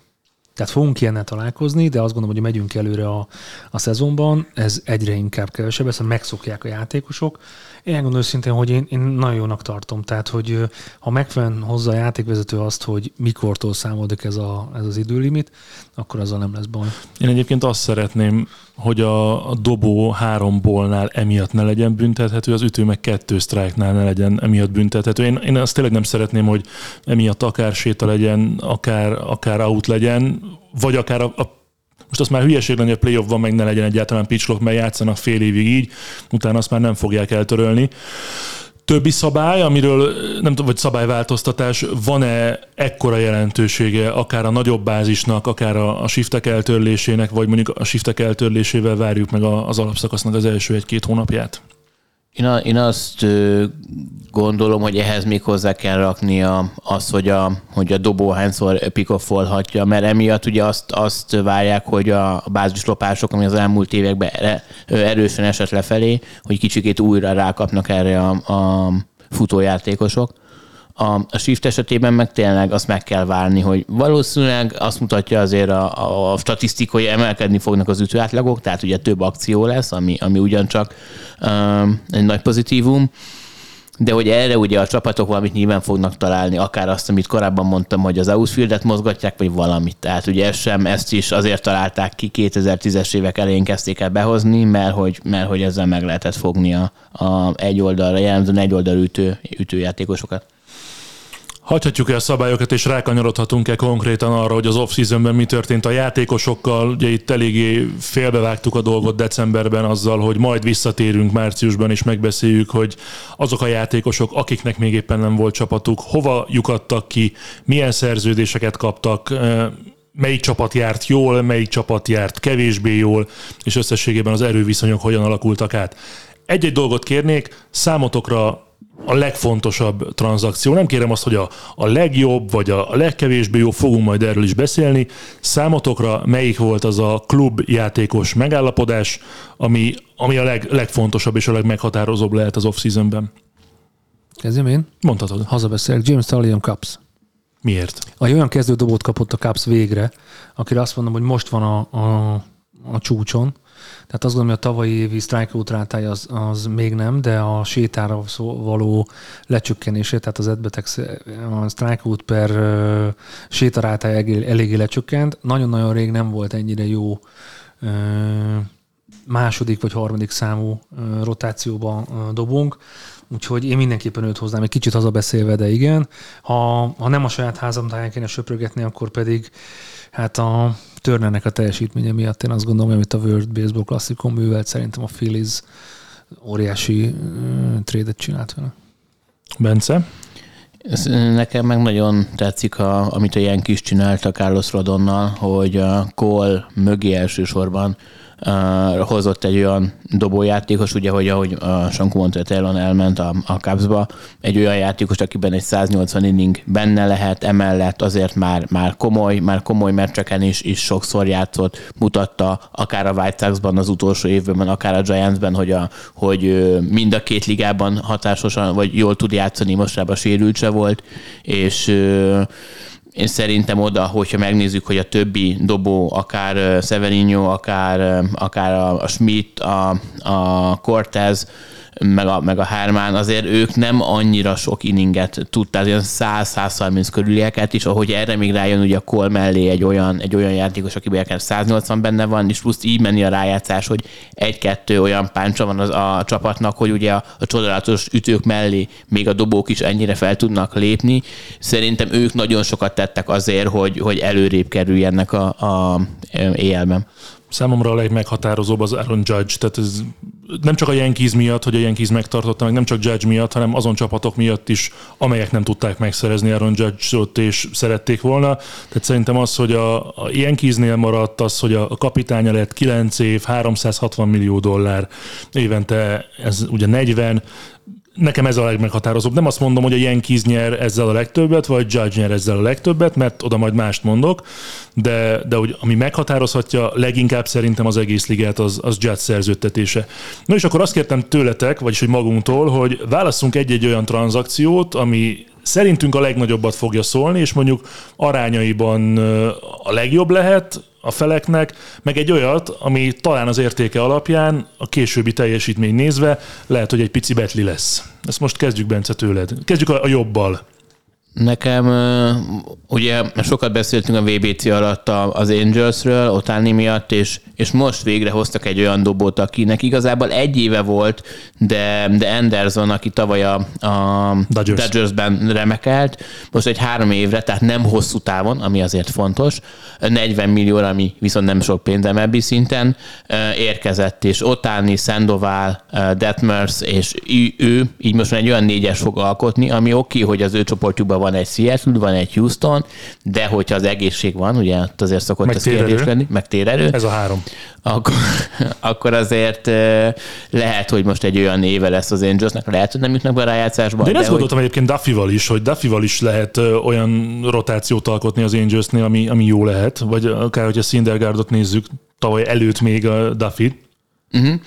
Tehát fogunk ilyennel találkozni, de azt gondolom, hogy megyünk előre a, a szezonban, ez egyre inkább kevesebb, ezt megszokják a játékosok. Én gondolom őszintén, hogy én, én nagyon jónak tartom. Tehát, hogy ha megfelelően hozza a játékvezető azt, hogy mikortól számoldik ez, a, ez az időlimit, akkor azzal nem lesz baj. Én egyébként azt szeretném, hogy a, a dobó három bólnál emiatt ne legyen büntethető, az ütő meg kettő sztrájknál ne legyen emiatt büntethető. Én, én azt tényleg nem szeretném, hogy emiatt akár séta legyen, akár, akár out legyen, vagy akár a, a most azt már hülyeség lenne, hogy a playoffban meg ne legyen egyáltalán pitchlock, mert játszanak fél évig így, utána azt már nem fogják eltörölni. Többi szabály, amiről nem tudom, vagy szabályváltoztatás, van-e ekkora jelentősége akár a nagyobb bázisnak, akár a, a shiftek eltörlésének, vagy mondjuk a shiftek eltörlésével várjuk meg a, az alapszakasznak az első egy-két hónapját? Én, a, én azt gondolom, hogy ehhez még hozzá kell rakni a, azt, hogy a, hogy a dobó hányszor pikoffolhatja, mert emiatt ugye azt, azt várják, hogy a, bázislopások, ami az elmúlt években er, erősen esett lefelé, hogy kicsikét újra rákapnak erre a, a futójátékosok. A, a shift esetében meg tényleg azt meg kell várni, hogy valószínűleg azt mutatja azért a, a, statisztika, hogy emelkedni fognak az ütőátlagok, tehát ugye több akció lesz, ami, ami ugyancsak um, egy nagy pozitívum. de hogy erre ugye a csapatok valamit nyilván fognak találni, akár azt, amit korábban mondtam, hogy az Ausfieldet mozgatják, vagy valamit. Tehát ugye ezt sem, ezt is azért találták ki, 2010-es évek elején kezdték el behozni, mert hogy, mert hogy ezzel meg lehetett fogni a, a egy oldalra, jellemzően egy oldalra ütő, ütőjátékosokat. Hagyhatjuk-e a szabályokat, és rákanyarodhatunk-e konkrétan arra, hogy az off-seasonben mi történt a játékosokkal? Ugye itt eléggé félbevágtuk a dolgot decemberben azzal, hogy majd visszatérünk márciusban, és megbeszéljük, hogy azok a játékosok, akiknek még éppen nem volt csapatuk, hova lyukadtak ki, milyen szerződéseket kaptak, melyik csapat járt jól, melyik csapat járt kevésbé jól, és összességében az erőviszonyok hogyan alakultak át. Egy-egy dolgot kérnék, számotokra a legfontosabb tranzakció. Nem kérem azt, hogy a, a legjobb, vagy a, a legkevésbé jó, fogunk majd erről is beszélni. Számotokra melyik volt az a klub játékos megállapodás, ami, ami a leg, legfontosabb és a legmeghatározóbb lehet az off-seasonben? Kezdjem én? Mondhatod. Hazabeszélek. James Tullion Cups. Miért? A olyan kezdődobót kapott a Cups végre, akire azt mondom, hogy most van a, a, a csúcson, tehát azt gondolom, hogy a tavalyi évi strikeout rátája az, az még nem, de a sétára való lecsökkenése, tehát az edbetek a strikeout per uh, sétarátája eléggé lecsökkent. Nagyon-nagyon rég nem volt ennyire jó második vagy harmadik számú uh, rotációban uh, dobunk. Úgyhogy én mindenképpen őt hoznám, egy kicsit hazabeszélve, de igen. Ha, ha nem a saját házam táján kéne söprögetni, akkor pedig hát a Turnernek a teljesítménye miatt én azt gondolom, hogy amit a World Baseball Classicon művelt, szerintem a Phillies óriási trédet csinált vele. Bence? Ez, nekem meg nagyon tetszik, a, amit a Yankees csinált a Carlos Rodonnal, hogy a Cole mögé elsősorban uh, hozott egy olyan dobójátékos, ugye, hogy ahogy a Sankó mondta, Taylor elment a, a Cubsba, egy olyan játékos, akiben egy 180 inning benne lehet, emellett azért már, már komoly, már komoly meccseken is, is sokszor játszott, mutatta akár a White Sox-ban az utolsó évben, akár a Giants-ben, hogy, a, hogy mind a két ligában hatásosan, vagy jól tud játszani, mostanában sérült se volt, és én szerintem oda, hogyha megnézzük, hogy a többi dobó, akár Severinho, akár, akár a Schmidt, a, a Cortez, meg a, meg a Hermán, azért ők nem annyira sok inninget tudták, olyan 100-130 körülieket is, ahogy erre még rájön ugye a Cole mellé egy olyan, egy olyan játékos, akiben akár 180 benne van, és plusz így menni a rájátszás, hogy egy-kettő olyan páncsa van az, a csapatnak, hogy ugye a, a csodálatos ütők mellé még a dobók is ennyire fel tudnak lépni. Szerintem ők nagyon sokat tettek azért, hogy, hogy előrébb kerüljenek a, a éjjelben. Számomra a legmeghatározóbb az Aaron Judge, tehát ez nem csak a Yankees miatt, hogy a Yankees megtartotta, meg nem csak Judge miatt, hanem azon csapatok miatt is, amelyek nem tudták megszerezni Aaron Judge-ot és szerették volna. Tehát szerintem az, hogy a, a Yankeesnél maradt, az, hogy a, a kapitánya lett 9 év, 360 millió dollár évente, ez ugye 40, nekem ez a legmeghatározóbb. Nem azt mondom, hogy a Yankees nyer ezzel a legtöbbet, vagy Judge nyer ezzel a legtöbbet, mert oda majd mást mondok, de, de hogy ami meghatározhatja leginkább szerintem az egész ligát, az, az Judge szerződtetése. Na és akkor azt kértem tőletek, vagyis hogy magunktól, hogy válasszunk egy-egy olyan tranzakciót, ami szerintünk a legnagyobbat fogja szólni, és mondjuk arányaiban a legjobb lehet, a feleknek, meg egy olyat, ami talán az értéke alapján a későbbi teljesítmény nézve lehet, hogy egy pici betli lesz. Ezt most kezdjük, Bence, tőled. Kezdjük a, a jobbal. Nekem, ugye sokat beszéltünk a VBC alatt az Angelsről, Otáni miatt, és, és most végre hoztak egy olyan dobót, akinek igazából egy éve volt, de, de Anderson, aki tavaly a, a Dodgers. Dodgersben remekelt, most egy három évre, tehát nem hosszú távon, ami azért fontos, 40 millió, ami viszont nem sok pénz MLB szinten érkezett, és Otáni, Sandoval, Detmers, és ő, így most már egy olyan négyes fog alkotni, ami oké, okay, hogy az ő csoportjukban van egy Seattle, van egy Houston, de hogyha az egészség van, ugye azért szokott meg ez kérdéskedni, meg térerő. Ez a három. Akkor, (laughs) akkor azért lehet, hogy most egy olyan éve lesz az Angelsnek, lehet, hogy nem jutnak be a rájátszásba. De én de ezt gondoltam hogy... egyébként Duffy-val is, hogy Duffy-val is lehet olyan rotációt alkotni az Angelsnél, ami, ami jó lehet, vagy akár, hogyha Sindergaardot nézzük, tavaly előtt még a Duffy. Uh-huh.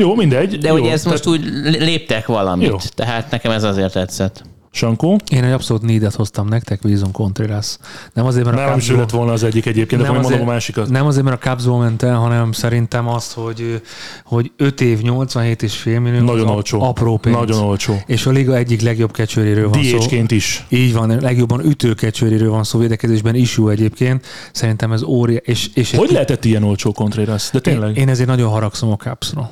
Jó, mindegy. De jó, ugye ezt tehát... most úgy léptek valamit, jó. tehát nekem ez azért tetszett. Sankó? Én egy abszolút nédet hoztam nektek, Vízon Contreras. Nem azért, mert a Nem is lett volna az egyik egyébként, de nem majd azért, mondom a másikat. nem azért, mert a Cubsból ment el, hanem szerintem azt, hogy, hogy 5 év, 87 és fél millió. Nagyon az olcsó. Apró pénz. Nagyon olcsó. És a liga egyik legjobb kecsőréről van szó. Is. Így van, legjobban ütőkecsőréről van szó védekezésben issú egyébként. Szerintem ez óriás. És, és Hogy lehetett ilyen olcsó Contreras? De én, tényleg? én ezért nagyon haragszom a Cubsra.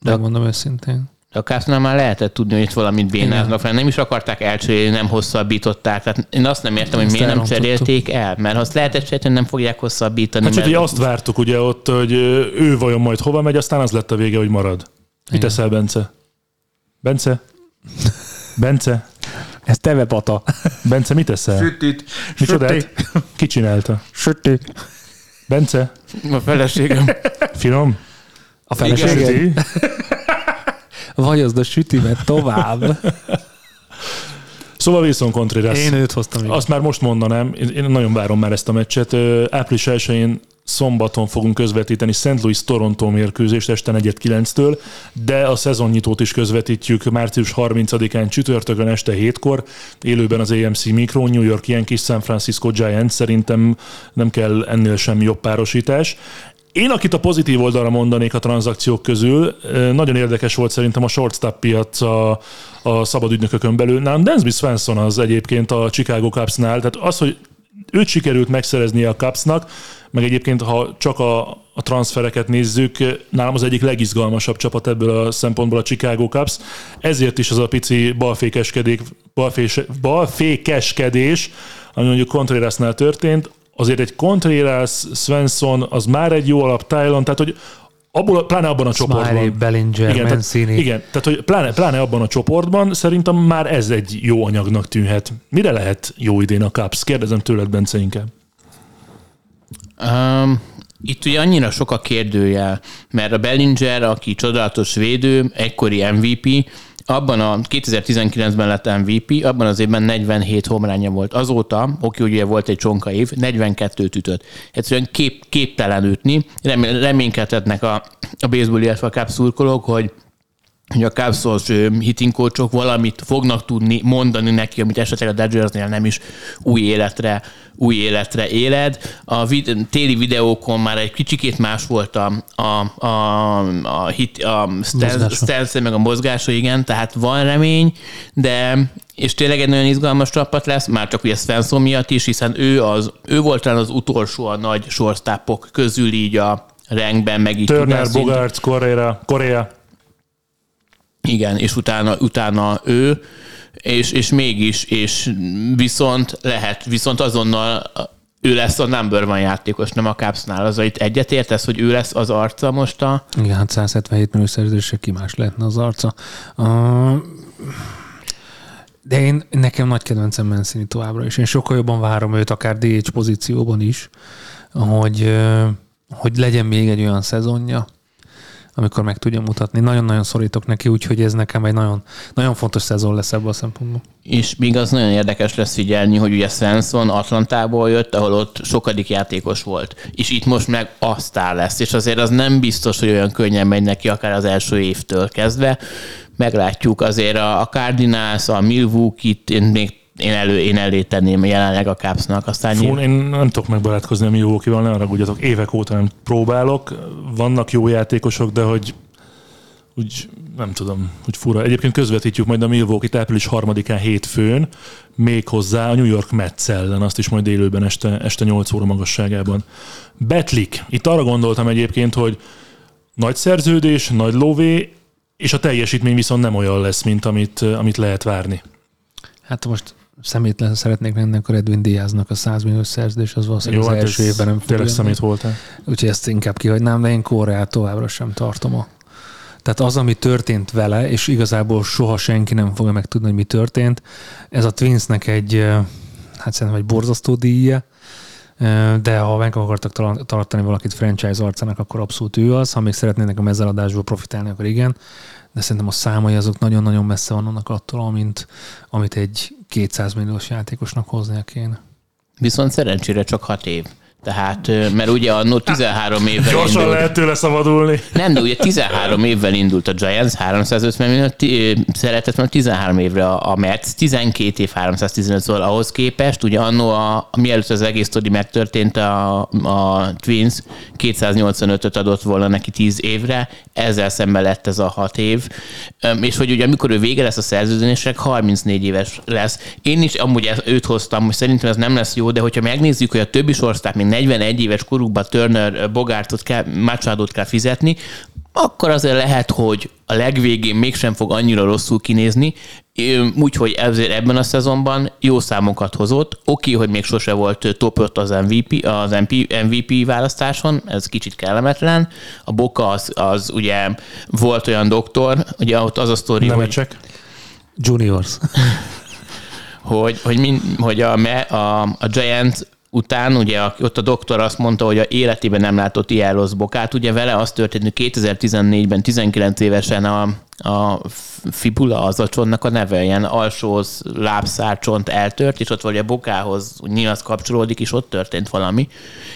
De De- mondom őszintén. De a Cubsnál már lehetett tudni, hogy itt valamit bénáznak, fel. nem is akarták elcserélni, nem hosszabbították. Tehát én azt nem értem, hogy miért nem cserélték el, mert ha azt lehetett cserélni, nem fogják hosszabbítani. Hát csak mert ugye azt vártuk ugye ott, hogy ő vajon majd hova megy, aztán az lett a vége, hogy marad. Mit teszel, Bence? Bence? Bence? Ez teve pata. Bence, mit teszel? Sütit. Micsodát? Ki csinálta? Sütit. Bence? a feleségem. Finom? A feleséged? Az a sütimet tovább. Szóval Wilson Contreras. Én őt hoztam. igen. Azt már most mondanám, én nagyon várom már ezt a meccset. Április 1-én szombaton fogunk közvetíteni St. Louis Toronto mérkőzést este 4-9-től, de a szezonnyitót is közvetítjük március 30-án csütörtökön este 7-kor, élőben az AMC Micro, New York Yankees, San Francisco Giants, szerintem nem kell ennél sem jobb párosítás. Én, akit a pozitív oldalra mondanék a tranzakciók közül, nagyon érdekes volt szerintem a shortstop piac a, a szabad ügynökökön belül. Nálam Dansby Svensson az egyébként a Chicago Cubsnál, tehát az, hogy őt sikerült megszereznie a Cubsnak, meg egyébként, ha csak a, a transfereket nézzük, nálam az egyik legizgalmasabb csapat ebből a szempontból a Chicago Cubs. Ezért is az a pici balfékeskedés, balfés, balfékeskedés, ami mondjuk Contrerasnál történt, azért egy Contreras, Svensson, az már egy jó alap, Tylon, tehát hogy abból, pláne abban a Smiley, csoportban. Bellinger, igen, Mancini. tehát, igen, tehát hogy pláne, pláne abban a csoportban szerintem már ez egy jó anyagnak tűnhet. Mire lehet jó idén a Cubs? Kérdezem tőled, Bence, inkább. Um, itt ugye annyira sok a kérdőjel, mert a Bellinger, aki csodálatos védő, egykori MVP, abban a 2019-ben lett MVP, abban az évben 47 homránja volt. Azóta, oké, ugye volt egy csonka év, 42 ütött. Egyszerűen kép, képtelen ütni. Remé- reménykedhetnek a, a baseball, illetve a Cubs szurkolók, hogy hogy a Cubs-os hitting coachok valamit fognak tudni mondani neki, amit esetleg a Dodgersnél nem is új életre, új életre éled. A vid- téli videókon már egy kicsikét más volt a, a, a, a, hit, a stance, meg a mozgása, igen, tehát van remény, de és tényleg egy nagyon izgalmas csapat lesz, már csak ugye Svensson miatt is, hiszen ő, az, ő volt talán az utolsó a nagy shortstopok közül így a rangben, meg így Turner, Bogarts, Korea. Igen, és utána, utána ő, és, és mégis, és viszont lehet, viszont azonnal ő lesz a number one játékos, nem a Cubsnál. Az, itt egyetértesz, hogy ő lesz az arca most a... Igen, hát 177 millió szerződésre ki más lehetne az arca. Uh, de én, nekem nagy kedvencem Mancini továbbra is. Én sokkal jobban várom őt, akár DH pozícióban is, hogy, hogy legyen még egy olyan szezonja, amikor meg tudja mutatni. Nagyon-nagyon szorítok neki, úgyhogy ez nekem egy nagyon, nagyon fontos szezon lesz ebből a szempontból. És még az nagyon érdekes lesz figyelni, hogy ugye Svensson Atlantából jött, ahol ott sokadik játékos volt. És itt most meg a sztár lesz. És azért az nem biztos, hogy olyan könnyen megy neki, akár az első évtől kezdve. Meglátjuk azért a, a Cardinals, a Milwaukee-t, én még én, elő, én elé tenném jelenleg a Cubsnak. Aztán Fú, nyilván- én nem tudok megbarátkozni a Milwaukee-val, ne haragudjatok. Évek óta nem próbálok. Vannak jó játékosok, de hogy úgy nem tudom, hogy fura. Egyébként közvetítjük majd a Milwaukee-t április 3-án hétfőn, még hozzá a New York Mets ellen, azt is majd élőben este, este 8 óra magasságában. Betlik. Itt arra gondoltam egyébként, hogy nagy szerződés, nagy lóvé, és a teljesítmény viszont nem olyan lesz, mint amit, amit lehet várni. Hát most szemétlen szeretnék lenni, akkor Edwin Diaznak a 100 millió szerződés, az valószínűleg az első ez évben nem tényleg szemét voltál. Úgyhogy ezt inkább kihagynám, de én Koreát továbbra sem tartom. A... Tehát az, ami történt vele, és igazából soha senki nem fogja megtudni, hogy mi történt, ez a Twinsnek egy, hát szerintem egy borzasztó díja, de ha meg akartak tartani valakit franchise arcának, akkor abszolút ő az. Ha még szeretnének a mezeladásból profitálni, akkor igen. De szerintem a számai azok nagyon-nagyon messze vannak attól, amint, amit egy 200 milliós játékosnak hoznia kéne. Viszont szerencsére csak hat év. Tehát, mert ugye annó 13 évvel Gyorsan indult. lehet tőle szabadulni. Nem, de ugye 13 évvel indult a Giants, 350 millió, szeretett volna 13 évre a, a Mets, 12 év 315 szóval ahhoz képest, ugye annó, a, a, mielőtt az egész sztori megtörtént, a, a Twins 285-öt adott volna neki 10 évre, ezzel szemben lett ez a 6 év, és hogy ugye amikor ő vége lesz a szerződésnek, 34 éves lesz. Én is amúgy ezt, őt hoztam, hogy szerintem ez nem lesz jó, de hogyha megnézzük, hogy a többi sorszták még 41 éves korukban Turner, Bogártot kell, Machadot kell fizetni, akkor azért lehet, hogy a legvégén mégsem fog annyira rosszul kinézni, úgyhogy ezért ebben a szezonban jó számokat hozott. Oké, hogy még sose volt top 5 az MVP, az MP, MVP választáson, ez kicsit kellemetlen. A Boka az, az ugye volt olyan doktor, ugye ott az a sztori, Nem hogy, csak. Juniors. (laughs) hogy, hogy, min, hogy a, me- a, a Giants után ugye ott a doktor azt mondta, hogy a életében nem látott ilyen rossz bokát. Ugye vele az történt, hogy 2014-ben 19 évesen a, a fibula, az a csontnak a neve, ilyen alsó lábszárcsont eltört, és ott vagy a bokához nyilván kapcsolódik, és ott történt valami.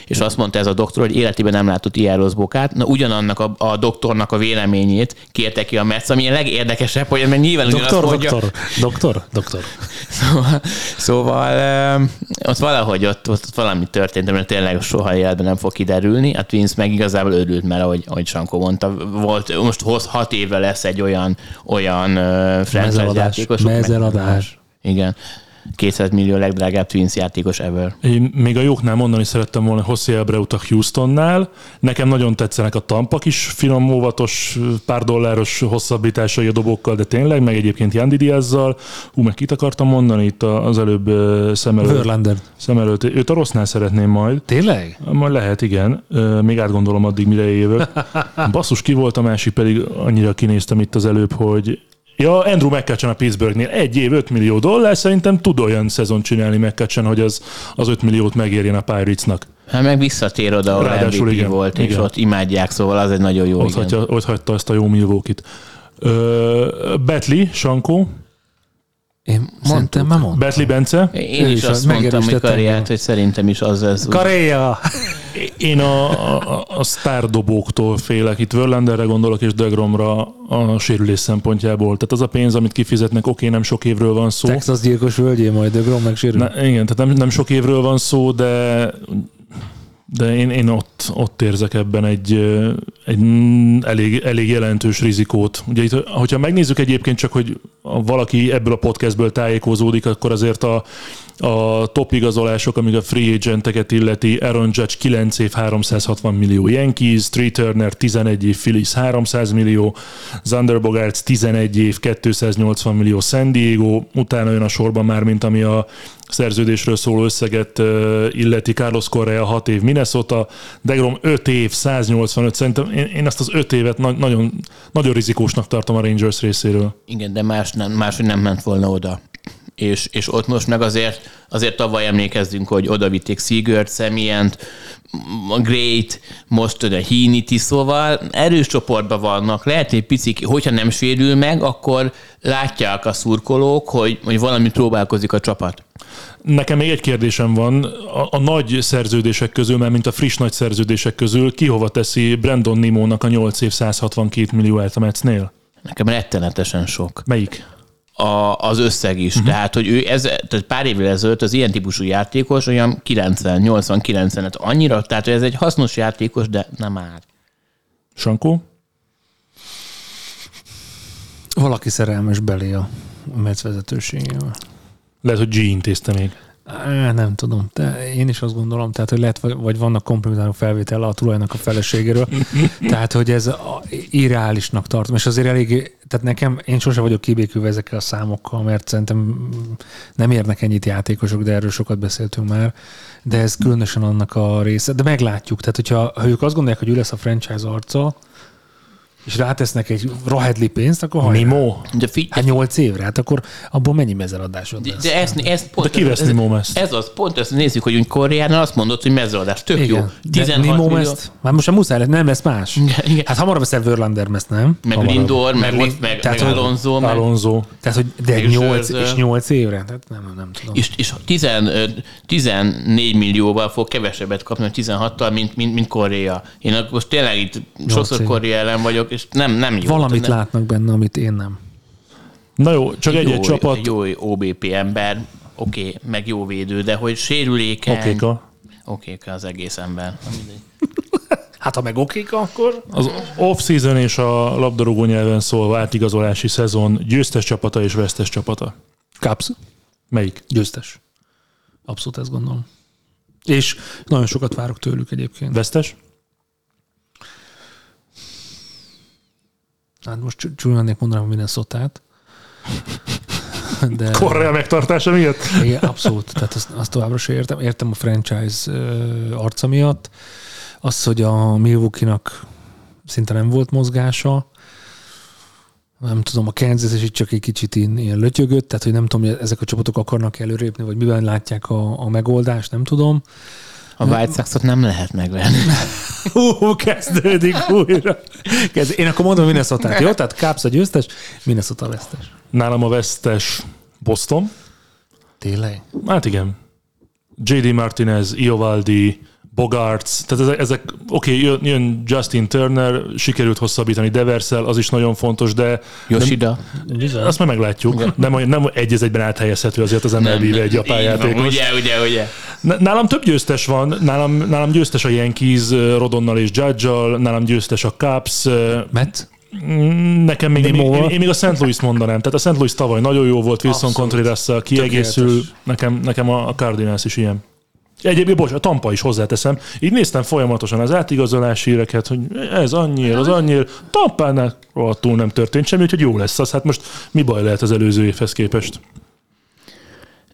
És azt mondta ez a doktor, hogy életében nem látott ilyen rossz bokát. Na ugyanannak a, a doktornak a véleményét kérte ki a Metsz, ami a legérdekesebb, hogy mert nyilván Doktor, mondja, doktor, doktor, doktor. Szóval, szóval ott valahogy ott, ott valami történt, mert tényleg soha életben nem fog kiderülni. A Twins meg igazából örült, mert ahogy, ahogy Sankó mondta, volt, most hoz, hat évre lesz egy olyan, olyan uh, franchise Mezeladás. játékos. Mezeladás. Igen. 200 millió legdrágább Twins játékos ever. Én még a jóknál mondani szerettem volna José Abreu-t a Houstonnál. Nekem nagyon tetszenek a tampak is, finom, óvatos, pár dolláros hosszabbításai a dobokkal, de tényleg, meg egyébként Yandy Diazzal. Hú, meg kit akartam mondani itt az előbb szem előtt. Verlander. Szem előtt. Őt a rossznál szeretném majd. Tényleg? Majd lehet, igen. Még átgondolom addig, mire jövök. (laughs) Basszus, ki volt a másik, pedig annyira kinéztem itt az előbb, hogy Ja, Andrew McCutcheon a Pittsburghnél. Egy év 5 millió dollár, szerintem tud olyan szezon csinálni McCutcheon, hogy az, az 5 milliót megérjen a Pirates-nak. Hát meg visszatér oda, ahol Ráadásul MVP igen, volt, és igen. ott imádják, szóval az egy nagyon jó. Ott igen. hagyta, ott hagyta ezt a jó Milwaukee-t. Ö, Betli, Sankó, Én szerintem már mondtam. Betli Bence. Én Ő is is azt mondtam, hogy engem. hogy szerintem is az ez. Karéja! Én a, a, a sztárdobóktól félek. Itt Verlanderre gondolok és Degromra a sérülés szempontjából. Tehát az a pénz, amit kifizetnek, oké, nem sok évről van szó. Texas gyilkos völgyé majd, de Grom meg sérül. Ne, igen, tehát nem, nem sok évről van szó, de de én, én ott, ott érzek ebben egy, egy elég, elég jelentős rizikót. Ugye itt, hogyha megnézzük egyébként csak, hogy valaki ebből a podcastből tájékozódik, akkor azért a, a top igazolások, amíg a free agenteket illeti, Aaron Judge 9 év 360 millió Yankees, Trey Turner 11 év Phillies 300 millió, Zander Bogarts 11 év 280 millió San Diego, utána jön a sorban már, mint ami a szerződésről szóló összeget illeti Carlos Correa 6 év Minnesota, Degrom 5 év 185, szerintem én, én ezt az 5 évet na- nagyon, nagyon rizikósnak tartom a Rangers részéről. Igen, de más nem, máshogy nem ment volna oda. És, és ott most meg azért, azért tavaly emlékezzünk, hogy oda vitték Seagert, Semient, Great, most a Hínit is, szóval erős csoportban vannak. Lehet, hogy picik, hogyha nem sérül meg, akkor látják a szurkolók, hogy, hogy valamit próbálkozik a csapat. Nekem még egy kérdésem van. A, a nagy szerződések közül, mert mint a friss nagy szerződések közül, ki hova teszi Brandon Nimónak a 8 év 162 millió a Metsnél? Nekem rettenetesen sok. Melyik? A, az összeg is. Uh-huh. Tehát, hogy ő ez, tehát pár évvel ezelőtt az ilyen típusú játékos olyan 90, 80, 90 et annyira, tehát hogy ez egy hasznos játékos, de nem már. Sankó? Valaki szerelmes belé a Metsz vezetőségével. Lehet, hogy G intézte még. Á, nem tudom. De én is azt gondolom, tehát, hogy lehet, vagy, vannak kompromitáló felvétel a tulajnak a feleségéről. (laughs) tehát, hogy ez irreálisnak tartom. És azért elég, tehát nekem, én sose vagyok kibékülve ezekkel a számokkal, mert szerintem nem érnek ennyit játékosok, de erről sokat beszéltünk már. De ez különösen annak a része. De meglátjuk. Tehát, hogyha ha ők azt gondolják, hogy ő lesz a franchise arca, és rátesznek egy rahedli pénzt, akkor hajrá. Nimo? De figy- Hát 8 évre, hát akkor abból mennyi mezeladásod lesz? de ezt, ezt pont, De ki vesz ez, Nimom ezt? ez az, pont ezt nézzük, hogy úgy Koreánál azt mondod, hogy mezőadás, tök jó. Igen. 16 de Nimo millió, ezt, már most sem muszáj lesz, nem lesz más. Igen, igen. Hát hamarabb veszel Verlander ezt, nem? meg hamarabb. Lindor, meg, Meg meg, tehát, meg Alonso, meg, Alonso. Tehát, hogy de Meg 8, Scherzer. és 8 évre? Tehát nem, nem, tudom. és, és 10, ö, 14 millióval fog kevesebbet kapni, vagy 16-tal, mint, mint, mint Korea. Én akkor most tényleg itt sokszor. Korea ellen vagyok, és nem, nem jó. Valamit nem, látnak benne, amit én nem. Na jó, csak egy-egy jó, csapat. Jó OBP ember, oké, okay, meg jó védő, de hogy sérülékeny. Okéka. Okéka az egész ember. (laughs) Hát ha meg okék, akkor... Az off-season és a labdarúgó nyelven szólva átigazolási szezon győztes csapata és vesztes csapata. Caps. Melyik? Győztes. Abszolút ezt gondolom. És nagyon sokat várok tőlük egyébként. Vesztes? Hát most csú- csúnyán lennék mondanám minden szotát. De Korea megtartása miatt? igen, abszolút. Tehát azt, azt továbbra sem értem. Értem a franchise arca miatt. Az, hogy a Milwaukee-nak szinte nem volt mozgása. Nem tudom, a Kansas is itt csak egy kicsit ilyen, ilyen lötyögött, tehát hogy nem tudom, hogy ezek a csapatok akarnak előrépni, vagy miben látják a, a megoldást, nem tudom. A White Sox-ot nem lehet megvenni. (laughs) Hú, kezdődik újra. Kezd. Én akkor mondom minnesota jó? Tehát Caps a győztes, Minnesota a vesztes. Nálam a vesztes Boston. Tényleg? Hát igen. J.D. Martinez, Iovaldi, Bogarts, tehát ezek, ezek oké, okay, jön, jön Justin Turner, sikerült hosszabbítani Deversel, az is nagyon fontos, de Yoshida. de azt már meglátjuk. Nem, nem egy az egyben áthelyezhető azért az MLB-be egy japán van, játékos. Ugye, ugye, ugye. Nálam több győztes van, nálam, nálam győztes a Yankees Rodonnal és Judge-al, nálam győztes a Cubs, Met? Mm, Nekem még, én, én, én még a St. Louis mondanám. Tehát a St. Louis tavaly nagyon jó volt, Wilson Abszolút. contreras kiegészül. Nekem, nekem a a Cardinals is ilyen. Egyébként, bocs, a Tampa is hozzáteszem. Így néztem folyamatosan az átigazolási híreket, hogy ez annyiért, az annyiért. Tampánál rohadtul nem történt semmi, úgyhogy jó lesz az. Hát most mi baj lehet az előző évhez képest?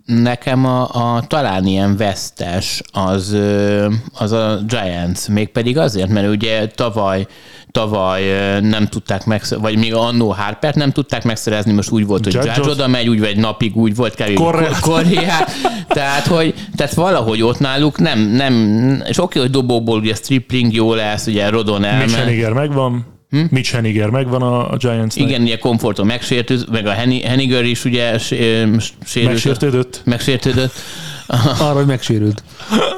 Nekem a, a talán ilyen vesztes az, az a Giants, mégpedig azért, mert ugye tavaly tavaly nem tudták meg, vagy még annó Harpert nem tudták megszerezni, most úgy volt, hogy Judge oda megy, úgy vagy napig úgy volt. Korrekt. Koreát. (laughs) Tehát, hogy, tehát valahogy ott náluk nem, nem, és oké, hogy dobóból ugye stripling jó lesz, ugye Rodon Mitch elment. Heniger megvan. Hm? Mitch Heniger megvan a, a giants Igen, ugye komforton megsértült, meg a Heniger is ugye sérült. Megsértődött? Megsértődött. (laughs) Arra, hogy megsérült.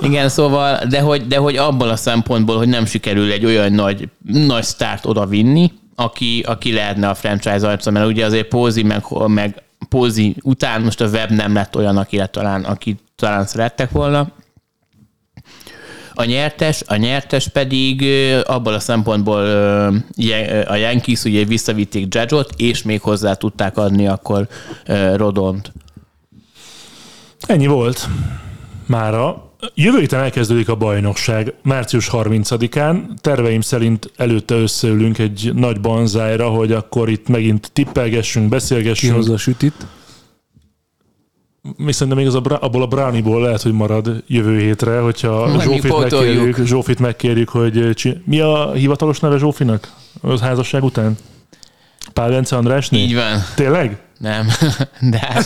Igen, szóval, de hogy, de hogy abból a szempontból, hogy nem sikerül egy olyan nagy, nagy sztárt oda vinni, aki, aki lehetne a franchise arca, mert ugye azért Pózi meg, meg Pózi után most a web nem lett olyan, aki talán, aki talán szerettek volna. A nyertes, a nyertes pedig abból a szempontból a Yankees ugye visszavitték Judge-ot, és még hozzá tudták adni akkor Rodont. Ennyi volt mára. Jövő héten elkezdődik a bajnokság, március 30-án. Terveim szerint előtte összeülünk egy nagy banzájra, hogy akkor itt megint tippelgessünk, beszélgessünk. Kihozza a sütit. Mi szerintem még az a, abból a Brownie-ból lehet, hogy marad jövő hétre, hogyha Majd Zsófit megkérjük, Zsófit megkérjük, hogy csin- mi a hivatalos neve Zsófinak? Az házasság után? Pál Bence Andrásné? Így van. Tényleg? Nem, (laughs) de (laughs)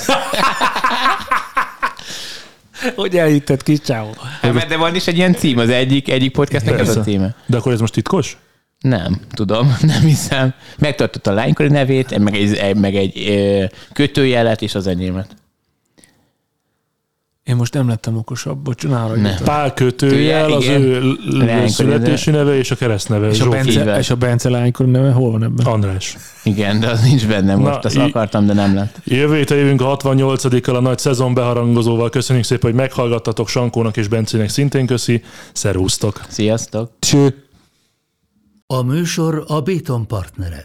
Hogy elhitted, kis csáó. Hát, de van is egy ilyen cím, az egyik, egyik podcastnek ez a címe. De akkor ez most titkos? Nem, tudom, (laughs) nem hiszem. Megtartott a lánykori nevét, meg egy, meg egy ö, kötőjelet és az enyémet. Én most nem lettem okosabb, bocs. Pál kötőjel, az Igen. ő l- l- Lánykori születési neve és a keresztneve. És a, Zsófi. Bence, és a Bence lánykor neve hol van ebben? András. Igen, de az nincs benne most, Na, azt í- akartam, de nem lett. Jövő héten jövünk a 68-kal a nagy szezon beharangozóval. Köszönjük szépen, hogy meghallgattatok Sankónak és Bencének szintén köszi. Szervusztok! Sziasztok! Cső. A műsor a Béton partnere.